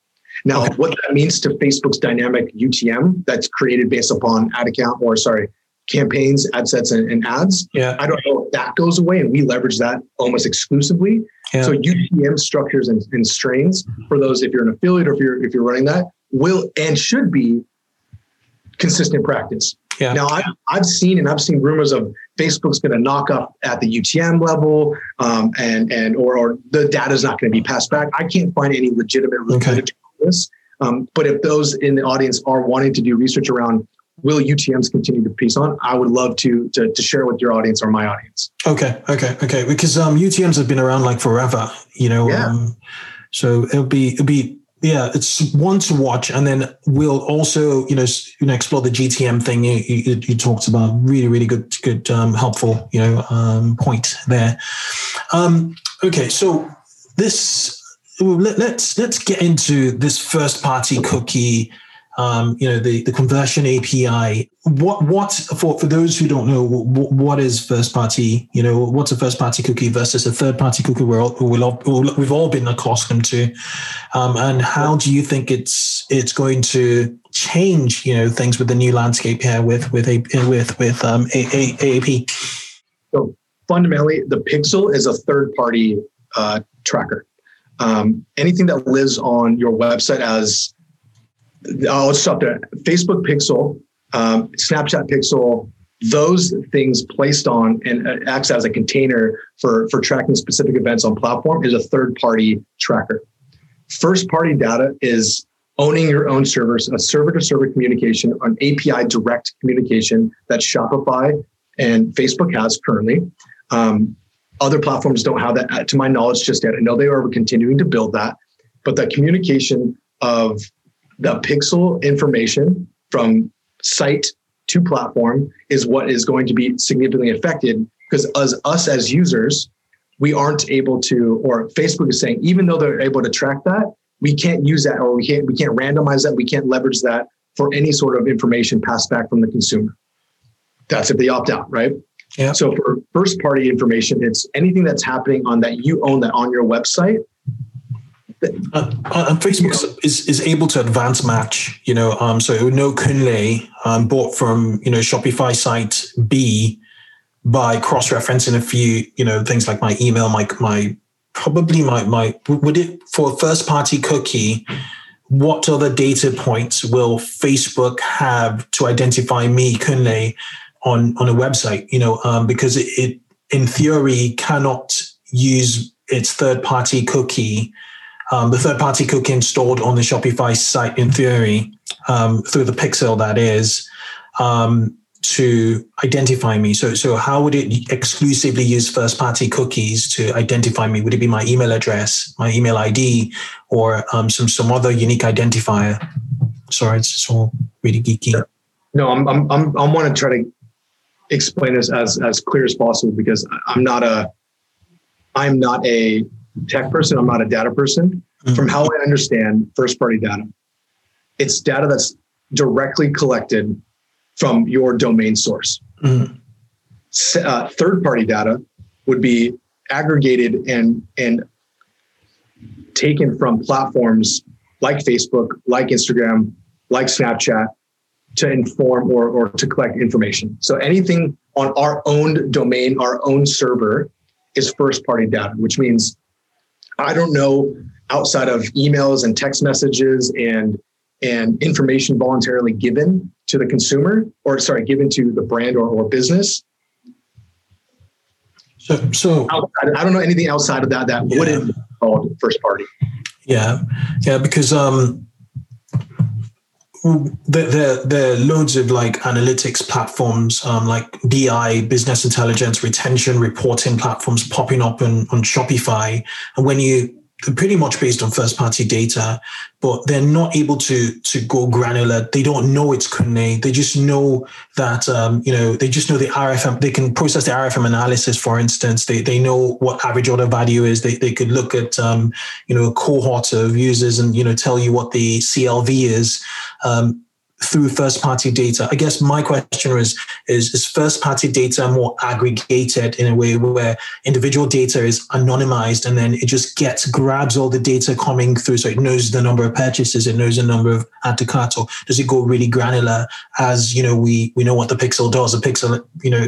Now, okay. what that means to Facebook's dynamic UTM that's created based upon ad account or sorry, campaigns, ad sets, and, and ads. Yeah. I don't know if that goes away and we leverage that almost exclusively. Yeah. So UTM structures and, and strains for those if you're an affiliate or if you're if you're running that will and should be consistent practice. Yeah. Now I've, I've seen and I've seen rumors of Facebook's going to knock up at the UTM level, um, and and or or the data is not going to be passed back. I can't find any legitimate Okay. on this. Um, but if those in the audience are wanting to do research around will UTMs continue to piece on, I would love to to, to share with your audience or my audience. Okay, okay, okay. Because um, UTM's have been around like forever, you know. Yeah. Um, so it'll be it'll be yeah, it's one to watch, and then we'll also you know you know explore the GTM thing you you, you talked about. Really, really good, good, um, helpful you know um, point there. Um, okay, so this let, let's let's get into this first party cookie um, you know the, the conversion API. What what for for those who don't know what, what is first party? You know what's a first party cookie versus a third party cookie? We're all, all, we've all been accustomed to, um, and how do you think it's it's going to change? You know things with the new landscape here with with with with um, AAP. So fundamentally, the pixel is a third party uh, tracker. Um, anything that lives on your website as I'll stop there. Facebook Pixel, um, Snapchat Pixel, those things placed on and uh, acts as a container for, for tracking specific events on platform is a third party tracker. First party data is owning your own servers, a server to server communication, an API direct communication that Shopify and Facebook has currently. Um, other platforms don't have that, to my knowledge, just yet. I know they are continuing to build that, but the communication of the pixel information from site to platform is what is going to be significantly affected because as us as users, we aren't able to, or Facebook is saying, even though they're able to track that, we can't use that or we can't we can't randomize that, we can't leverage that for any sort of information passed back from the consumer. That's if they opt out, right? Yeah. So for first party information, it's anything that's happening on that you own that on your website. Uh, and Facebook is, is able to advance match, you know, um, so no Kunle um, bought from, you know, Shopify site B by cross-referencing a few, you know, things like my email, my, my, probably my, my, would it for a first party cookie, what other data points will Facebook have to identify me, Kunle, on, on a website, you know, um, because it, it, in theory, cannot use its third party cookie um, the third party cookie installed on the Shopify site in theory um, through the pixel that is um, to identify me. So, so how would it exclusively use first party cookies to identify me? Would it be my email address, my email ID, or um, some some other unique identifier? Sorry, it's, it's all really geeky. No, I'm I'm I'm I want to try to explain this as as clear as possible because I'm not a I'm not a tech person. I'm not a data person. Mhm. From how I understand first party data, it's data that's directly collected from your domain source. Mhm. Uh, third party data would be aggregated and and taken from platforms like Facebook, like Instagram, like Snapchat to inform or, or to collect information. So anything on our own domain, our own server is first party data, which means I don't know outside of emails and text messages and and information voluntarily given to the consumer or sorry, given to the brand or, or business. So, so Outside, I don't know anything outside of that that Yeah. wouldn't be called first party. Yeah, yeah, because um, there there are loads of like analytics platforms, um, like BI, business intelligence, retention reporting platforms popping up on on Shopify, and when you pretty much based on first party data, but they're not able to to go granular. They don't know it's Kunle. They just know that um, you know they just know the RFM. They can process the RFM analysis, for instance. They they know what average order value is. They they could look at um, you know a cohort of users and you know tell you what the CLV is. Um, through first party data. I guess my question is, is is first party data more aggregated in a way where individual data is anonymized and then it just gets grabs all the data coming through so it knows the number of purchases, it knows the number of add to cart or does it go really granular as you know we we know what the pixel does. The pixel, you know,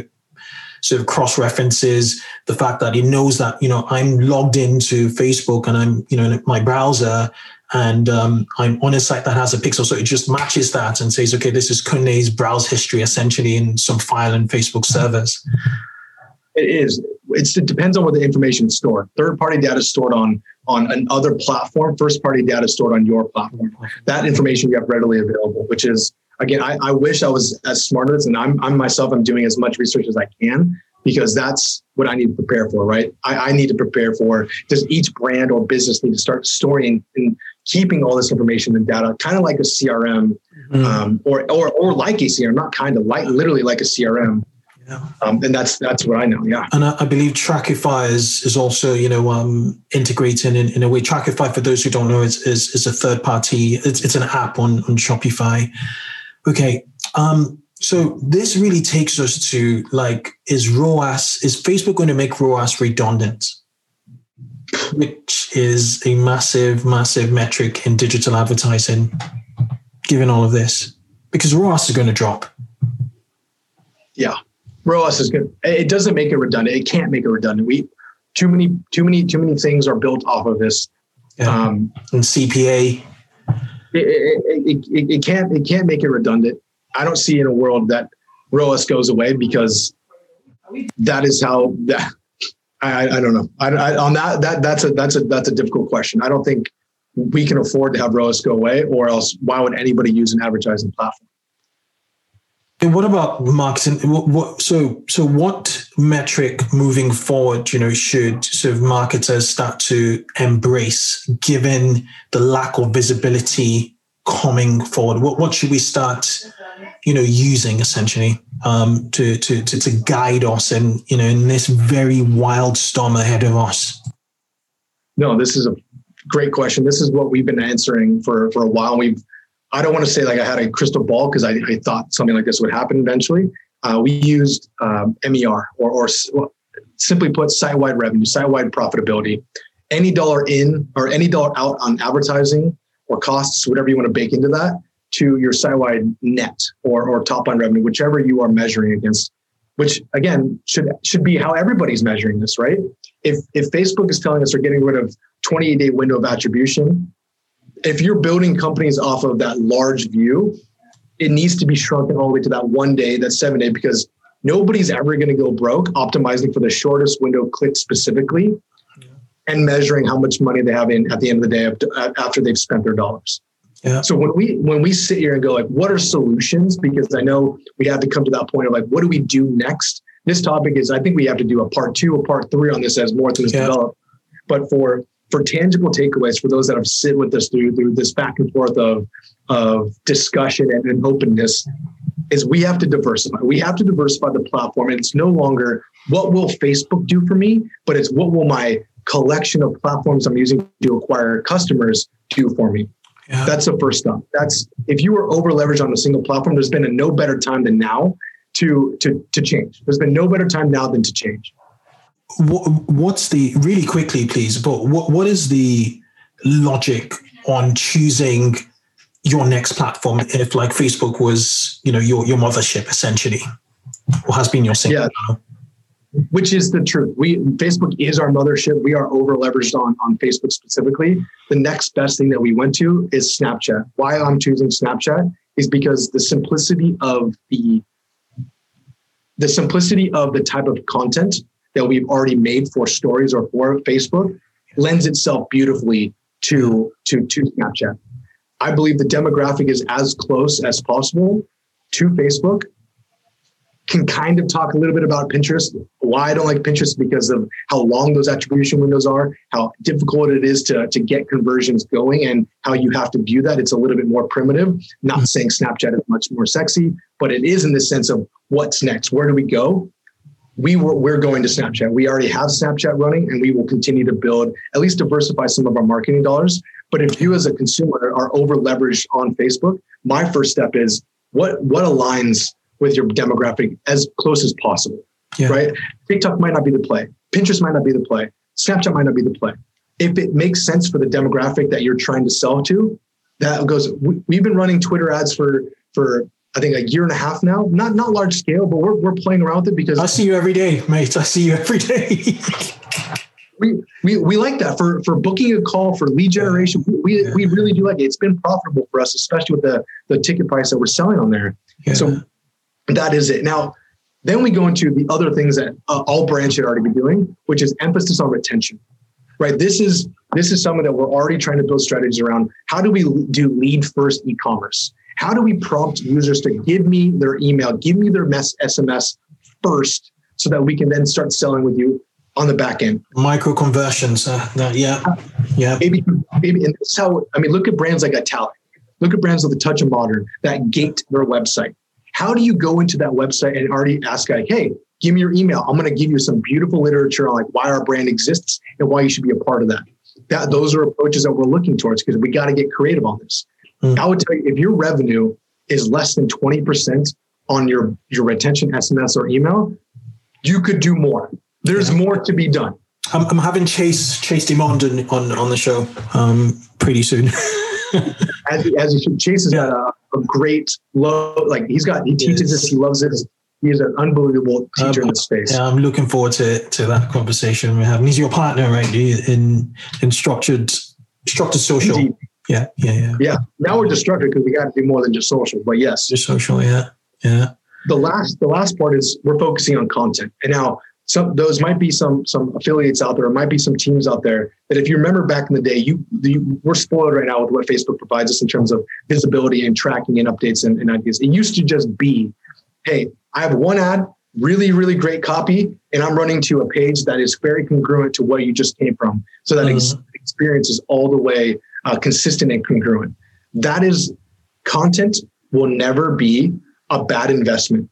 sort of cross references the fact that it knows that you know I'm logged into Facebook and I'm you know my browser and um, I'm on a site that has a pixel, so it just matches that and says, okay, this is Kunle's browse history essentially in some file in Facebook servers. It is. It's, it depends on where the information is stored. Third party data is stored on on another platform. First party data is stored on your platform. That information you have readily available, which is again, I, I wish I was as smart as, and I'm, I'm myself. I'm doing as much research as I can because that's what I need to prepare for, right? I, I need to prepare for. Does each brand or business need to start storing and keeping all this information and data, kind of like a CRM, mm-hmm. um, or or or like a CRM, not kind of like literally like a CRM. Yeah. Um, and that's that's what I know. Yeah. And I, I believe Trackify is is also you know um, integrating in, in a way. Trackify, for those who don't know, is is, is a third party. It's, it's an app on on Shopify. Okay. Um, so this really takes us to like, is ROAS, is Facebook going to make ROAS redundant? Which is a massive, massive metric in digital advertising, given all of this, because ROAS is going to drop. Yeah. ROAS is good. It doesn't make it redundant. It can't make it redundant. We too many, too many, too many things are built off of this. Yeah. Um, and CPA. It, it, it, it, can't it can't make it redundant. I don't see in a world that ROAS goes away because that is how that I, I don't know. I, I, on that that that's a that's a that's a difficult question. I don't think we can afford to have ROAS go away, or else why would anybody use an advertising platform? And what about marketing? What, what, so, so what metric moving forward, you know, should sort of marketers start to embrace, given the lack of visibility coming forward? What, what should we start, you know, using essentially um, to, to to to guide us in you know in this very wild storm ahead of us? No, this is a great question. This is what we've been answering for for a while. We've I don't want to say like I had a crystal ball because I, I thought something like this would happen eventually. Uh, we used um, MER or, or well, simply put, site-wide revenue, site-wide profitability. Any dollar in or any dollar out on advertising or costs, whatever you want to bake into that, to your site-wide net or, or top-line revenue, whichever you are measuring against. Which again should should be how everybody's measuring this, right? If if Facebook is telling us they're getting rid of 28 day window of attribution, if you're building companies off of that large view, it needs to be shrunken all the way to that one day, that seven day, because nobody's ever going to go broke optimizing for the shortest window click specifically yeah. and measuring how much money they have in at the end of the day after they've spent their dollars. Yeah. So when we when we sit here and go like, what are solutions? Because I know we have to come to that point of like, what do we do next? This topic is, I think we have to do a part two, a part three on this as more things yeah. develop. But for for tangible takeaways for those that have sit with us through through this back and forth of of discussion and, and openness is we have to diversify. We have to diversify the platform. And it's no longer what will Facebook do for me, but it's what will my collection of platforms I'm using to acquire customers do for me. Yeah. That's the first step. That's if you were over leveraged on a single platform, there's been a no better time than now to to to change. There's been no better time now than to change what, what's the really quickly, please? But what what is the logic on choosing your next platform if like Facebook was you know your your mothership essentially, or has been your single? Yeah. Which is the truth. We Facebook is our mothership. We are over leveraged on on Facebook specifically. The next best thing that we went to is Snapchat. Why I'm choosing Snapchat is because the simplicity of the the simplicity of the type of content that we've already made for stories or for Facebook lends itself beautifully to to to Snapchat. I believe the demographic is as close as possible to Facebook. Can kind of talk a little bit about Pinterest. Why I don't like Pinterest because of how long those attribution windows are, how difficult it is to, to get conversions going, and how you have to view that. It's a little bit more primitive. Not hmm. saying Snapchat is much more sexy, but it is in the sense of what's next. Where do we go? we were, we're going to Snapchat. We already have Snapchat running and we will continue to build, at least diversify some of our marketing dollars. But if you as a consumer are over leveraged on Facebook, my first step is what, what aligns with your demographic as close as possible, yeah. right? TikTok might not be the play. Pinterest might not be the play. Snapchat might not be the play. If it makes sense for the demographic that you're trying to sell to, that goes, we, we've been running Twitter ads for, for I think a year and a half now. Not not large scale, but we're we're playing around with it because I see you every day, mate. I see you every day. we, we we like that for for booking a call for lead generation. We Yeah. we really do like it. It's been profitable for us, especially with the the ticket price that we're selling on there. Yeah. So that is it. Now, then we go into the other things that uh, all brands should already be doing, which is emphasis on retention. Right. This is this is something that we're already trying to build strategies around. How do we do lead first e-commerce? How do we prompt users to give me their email, give me their mess SMS first, so that we can then start selling with you on the back end? Micro conversions. Uh, that, yeah. Yeah. maybe maybe and that's how I mean look at brands like Italic. Look at brands like the Touch of Modern that gate their website. How do you go into that website and already ask like, hey, give me your email. I'm going to give you some beautiful literature on like why our brand exists and why you should be a part of that. That those are approaches that we're looking towards because we got to get creative on this. Mm. I would tell you if your revenue is less than 20% on your your retention SMS or email, you could do more. There's more to be done. I'm, I'm having Chase Chase Dimond on, on on the show um, pretty soon. as as should. Chase has got a, a great love. Like he's got, he teaches Yes. this. He loves it. He is an unbelievable teacher in um, this space. Yeah, I'm looking forward to to that conversation we have. He's your partner, right? In in structured structured social. Indeed. Yeah, yeah, yeah. Yeah. Now we're distracted because we got to do more than just social. But yes, Just social. Yeah, yeah. the last the last part is we're focusing on content. And now some those might be some some affiliates out there, or might be some teams out there that if you remember back in the day, you, you we're spoiled right now with what Facebook provides us in terms of visibility and tracking and updates and, and ideas. It used to just be, hey, I have one ad, really, really great copy, and I'm running to a page that is very congruent to what you just came from. So that ex- experience is all the way uh, consistent and congruent. That is content will never be a bad investment.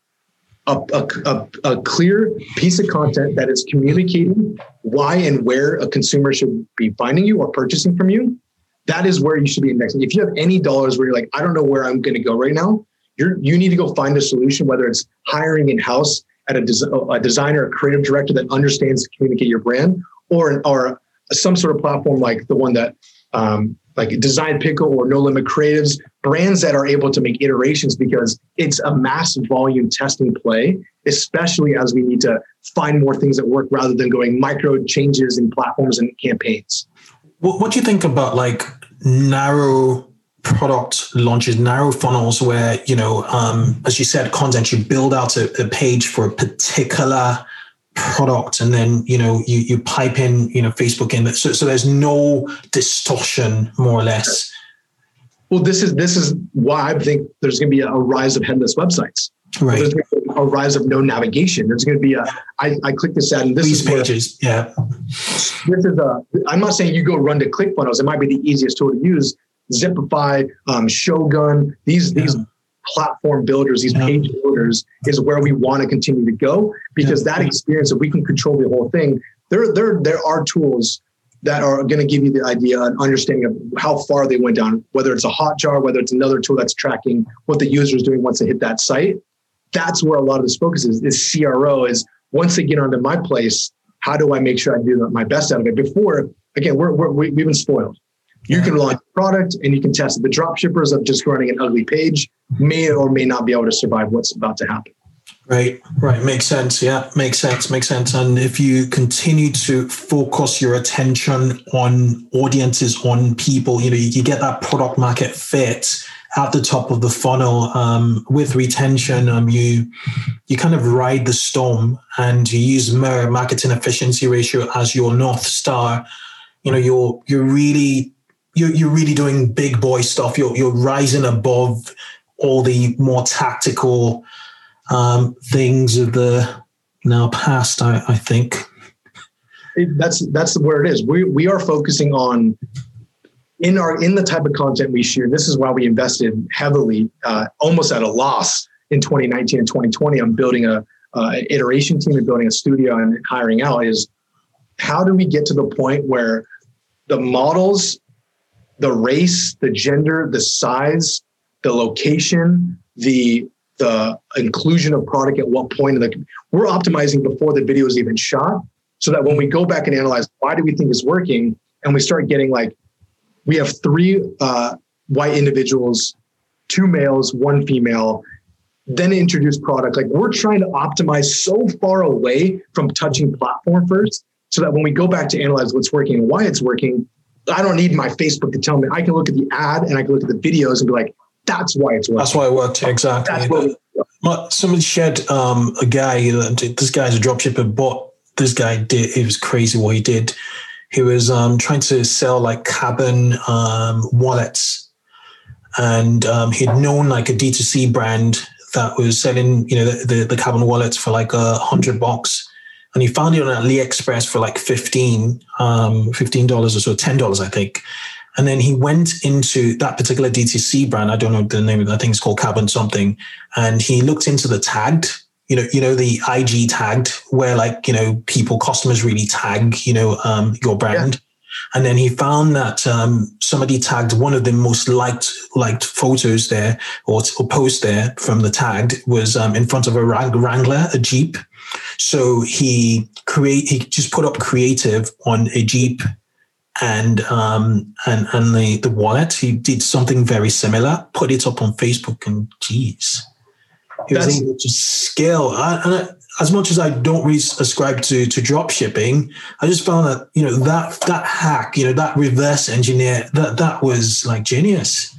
A, a, a, clear piece of content that is communicating why and where a consumer should be finding you or purchasing from you. That is where you should be investing. If you have any dollars where you're like, I don't know where I'm going to go right now, you're, you need to go find a solution, whether it's hiring in house at a, des- a designer, a creative director that understands to communicate your brand, or or some sort of platform like the one that um, like Design Pickle or No Limit Creatives, brands that are able to make iterations because it's a massive volume testing play, especially as we need to find more things that work rather than going micro changes in platforms and campaigns. What, what do you think about like narrow product launches, narrow funnels where, you know, um, as you said, content, you build out a, a page for a particular product and then, you know, you, you pipe in, you know, Facebook in. So, so there's no distortion more or less. Well, this is this is why I think there's going to be a rise of headless websites. Right. There's going to be a rise of no navigation. There's going to be a. I, I click this ad and this These is where- pages. Yeah. this is a i'm not saying you go run to clickfunnels it might be the easiest tool to use zipify um, shogun these these platform builders these Yeah. page builders is where we want to continue to go because Yeah. that experience if we can control the whole thing there there there are tools that are going to give you the idea and understanding of how far they went down whether it's a hotjar whether it's another tool that's tracking what the user is doing once they hit that site that's where a lot of this focus is is cro is once they get onto my place how do I make sure I do my best out of it? Before, again, we're, we're, we- we've been spoiled. You can launch a product and you can test it. The drop shippers of just running an ugly page may or may not be able to survive what's about to happen. Right, right. Makes sense. Yeah, makes sense. Makes sense. And if you continue to focus your attention on audiences, on people, you know, you, you get that product market fit at the top of the funnel. Um, with retention, um, you you kind of ride the storm and you use MER, marketing efficiency ratio, as your north star. You know, you're you're really you're, you're really doing big boy stuff. You're you're rising above all the more tactical um, things of the now past. I, I think. That's that's where it is. We we are focusing on in our in the type of content we share. This is why we invested heavily, uh, almost at a loss in 2019 and 2020 on building a uh, iteration team and building a studio and hiring out. Is how do we get to the point where the models, the race, the gender, the size, the location, the the inclusion of product at what point in the we're optimizing before the video is even shot so that when we go back and analyze why do we think it's working and we start getting like we have three uh, white individuals two males one female then introduce product like we're trying to optimize so far away from touching platform first so that when we go back to analyze what's working and why it's working, I don't need my Facebook to tell me. I can look at the ad and I can look at the videos and be like, that's why it's working. That's why it worked. Exactly. That's what My- Somebody shared um, a guy. This guy's a dropshipper, but this guy did. It was crazy what he did. He was um, trying to sell like carbon um, wallets, and um, he'd known like a D2C brand that was selling, you know, the, the, the carbon wallets for like a hundred bucks. And he found it on AliExpress for like 15 um, $15 or so, $10, I think. And then he went into that particular DTC brand. I don't know the name of. I think it's called Carbon something. And he looked into the tagged, you know, you know, the IG tagged where like, you know, people, customers really tag, you know, um, your brand. And then he found that um, somebody tagged one of the most liked liked photos there or, or post there from the tagged was um, in front of a Wrangler, a Jeep. So he create he just put up creative on a Jeep and um and and the the wallet. He did something very similar, put it up on Facebook, and geez, he was able to scale. I, and I, as much as I don't really ascribe to to drop shipping, I just found that you know that that hack, you know that reverse engineer, that that was like genius.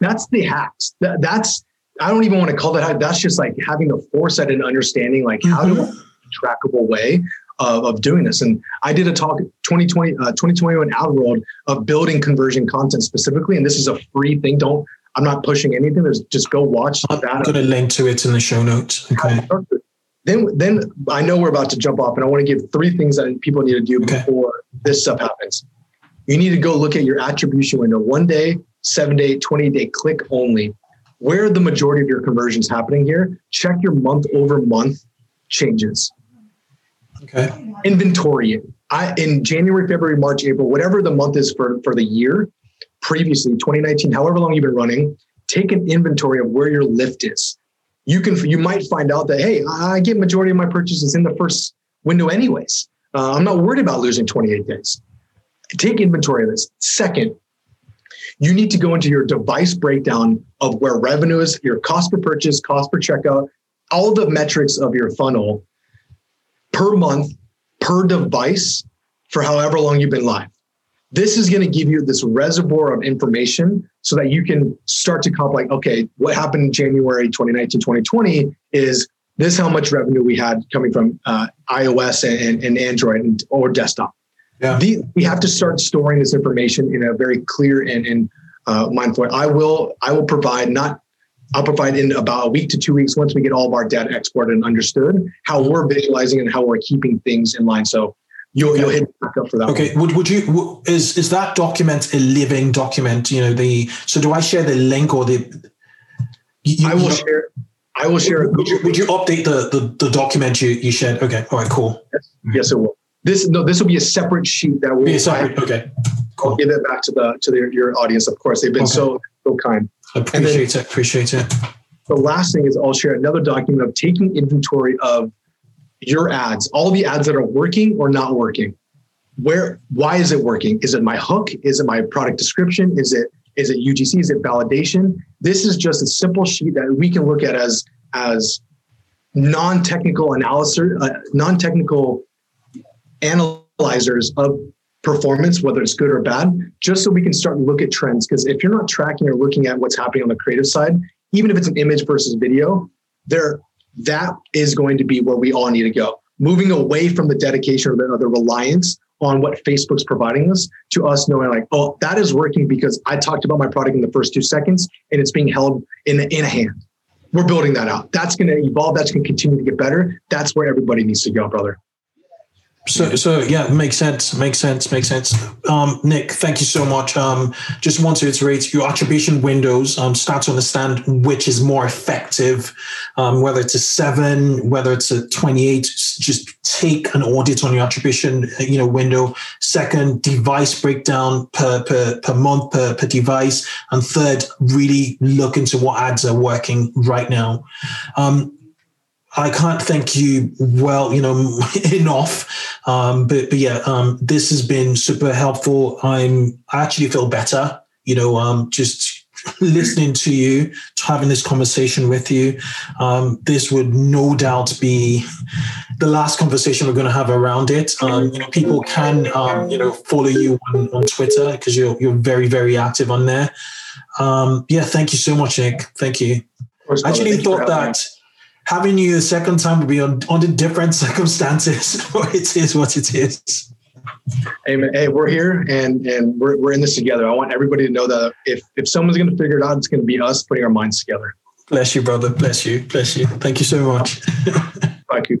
that's the hacks. That, that's I don't even want to call that. That's just like having the foresight and understanding, like how to trackable way of, of doing this. And I did a talk 2020, uh, 2021 Outworld of building conversion content specifically. And this is a free thing. Don't I'm not pushing anything. There's just go watch I'm that. going to link to it in the show notes. Okay. Then, then I know we're about to jump off, and I want to give three things that people need to do Okay. before this stuff happens. You need to go look at your attribution window, one day, seven day, 20 day click only. Where are the majority of your conversions happening here? Check your month over month changes. Okay. Inventory it. I in January, February, March, April, whatever the month is for, for the year, previously, 2019, however long you've been running, take an inventory of where your lift is. You can you might find out that hey, I get majority of my purchases in the first window anyways. Uh, I'm not worried about losing 28 days. Take inventory of this. Second, you need to go into your device breakdown of where revenue is, your cost per purchase, cost per checkout, all the metrics of your funnel per month, per device for however long you've been live. This is going to give you this reservoir of information so that you can start to comp like, okay, what happened in January 2019, 2020 is this how much revenue we had coming from uh, iOS and, and Android and, or desktop. Yeah. The, we have to start storing this information in a very clear and, and uh, mindful. way. I will I will provide not I'll provide in about a week to two weeks once we get all of our data exported and understood how we're visualizing and how we're keeping things in line. So you'll you'll hit back up for that. Okay. Would would you is is that document a living document? You know the so do I share the link or the? you- I will you- share. I will share. Would you, would you update the, the the document you you shared? Okay. All right. Cool. Yes, it will. This no. This will be a separate sheet that will Be separate. Okay. I'll Cool. give it back to the to the, your audience. Of course, they've been Okay. so so kind. Appreciate it. Appreciate it. The last thing is I'll share another document of taking inventory of your ads, all the ads that are working or not working. Where why is it working? Is it my hook? Is it my product description? Is it is it UGC? Is it validation? This is just a simple sheet that we can look at as as non-technical analysis, uh, non-technical analyzers of performance, whether it's good or bad, just so we can start to look at trends. Because if you're not tracking or looking at what's happening on the creative side, even if it's an image versus video, there that is going to be where we all need to go. Moving away from the dedication or the, or the reliance on what Facebook's providing us to us knowing like, oh, that is working because I talked about my product in the first two seconds and it's being held in in a hand. We're building that out. That's going to evolve. That's going to continue to get better. That's where everybody needs to go, brother. So, so yeah, makes sense. Makes sense. Makes sense. Um, Nick, thank you so much. Um, just want to iterate your attribution windows. Um, start to understand which is more effective, um, whether it's a seven, whether it's a twenty-eight. Just take an audit on your attribution, uh, you know, window. Second, device breakdown per per per month per per device, and third, really look into what ads are working right now. Um, I can't thank you well, you know, enough. Um, but but yeah, um, this has been super helpful. I'm I actually feel better, you know, um, just listening to you, having this conversation with you. Um, this would no doubt be the last conversation we're going to have around it. Um, you know, people can um, you know follow you on, on Twitter because you're you're very very active on there. Um, yeah, thank you so much, Nick. Thank you. I actually thought that having you a second time would be on, under different circumstances, it is what it is. Hey, man, hey, we're here and and we're, we're in this together. I want everybody to know that if if someone's going to figure it out, it's going to be us putting our minds together. Bless you, brother. Bless you. Bless you. Thank you so much. Thank you.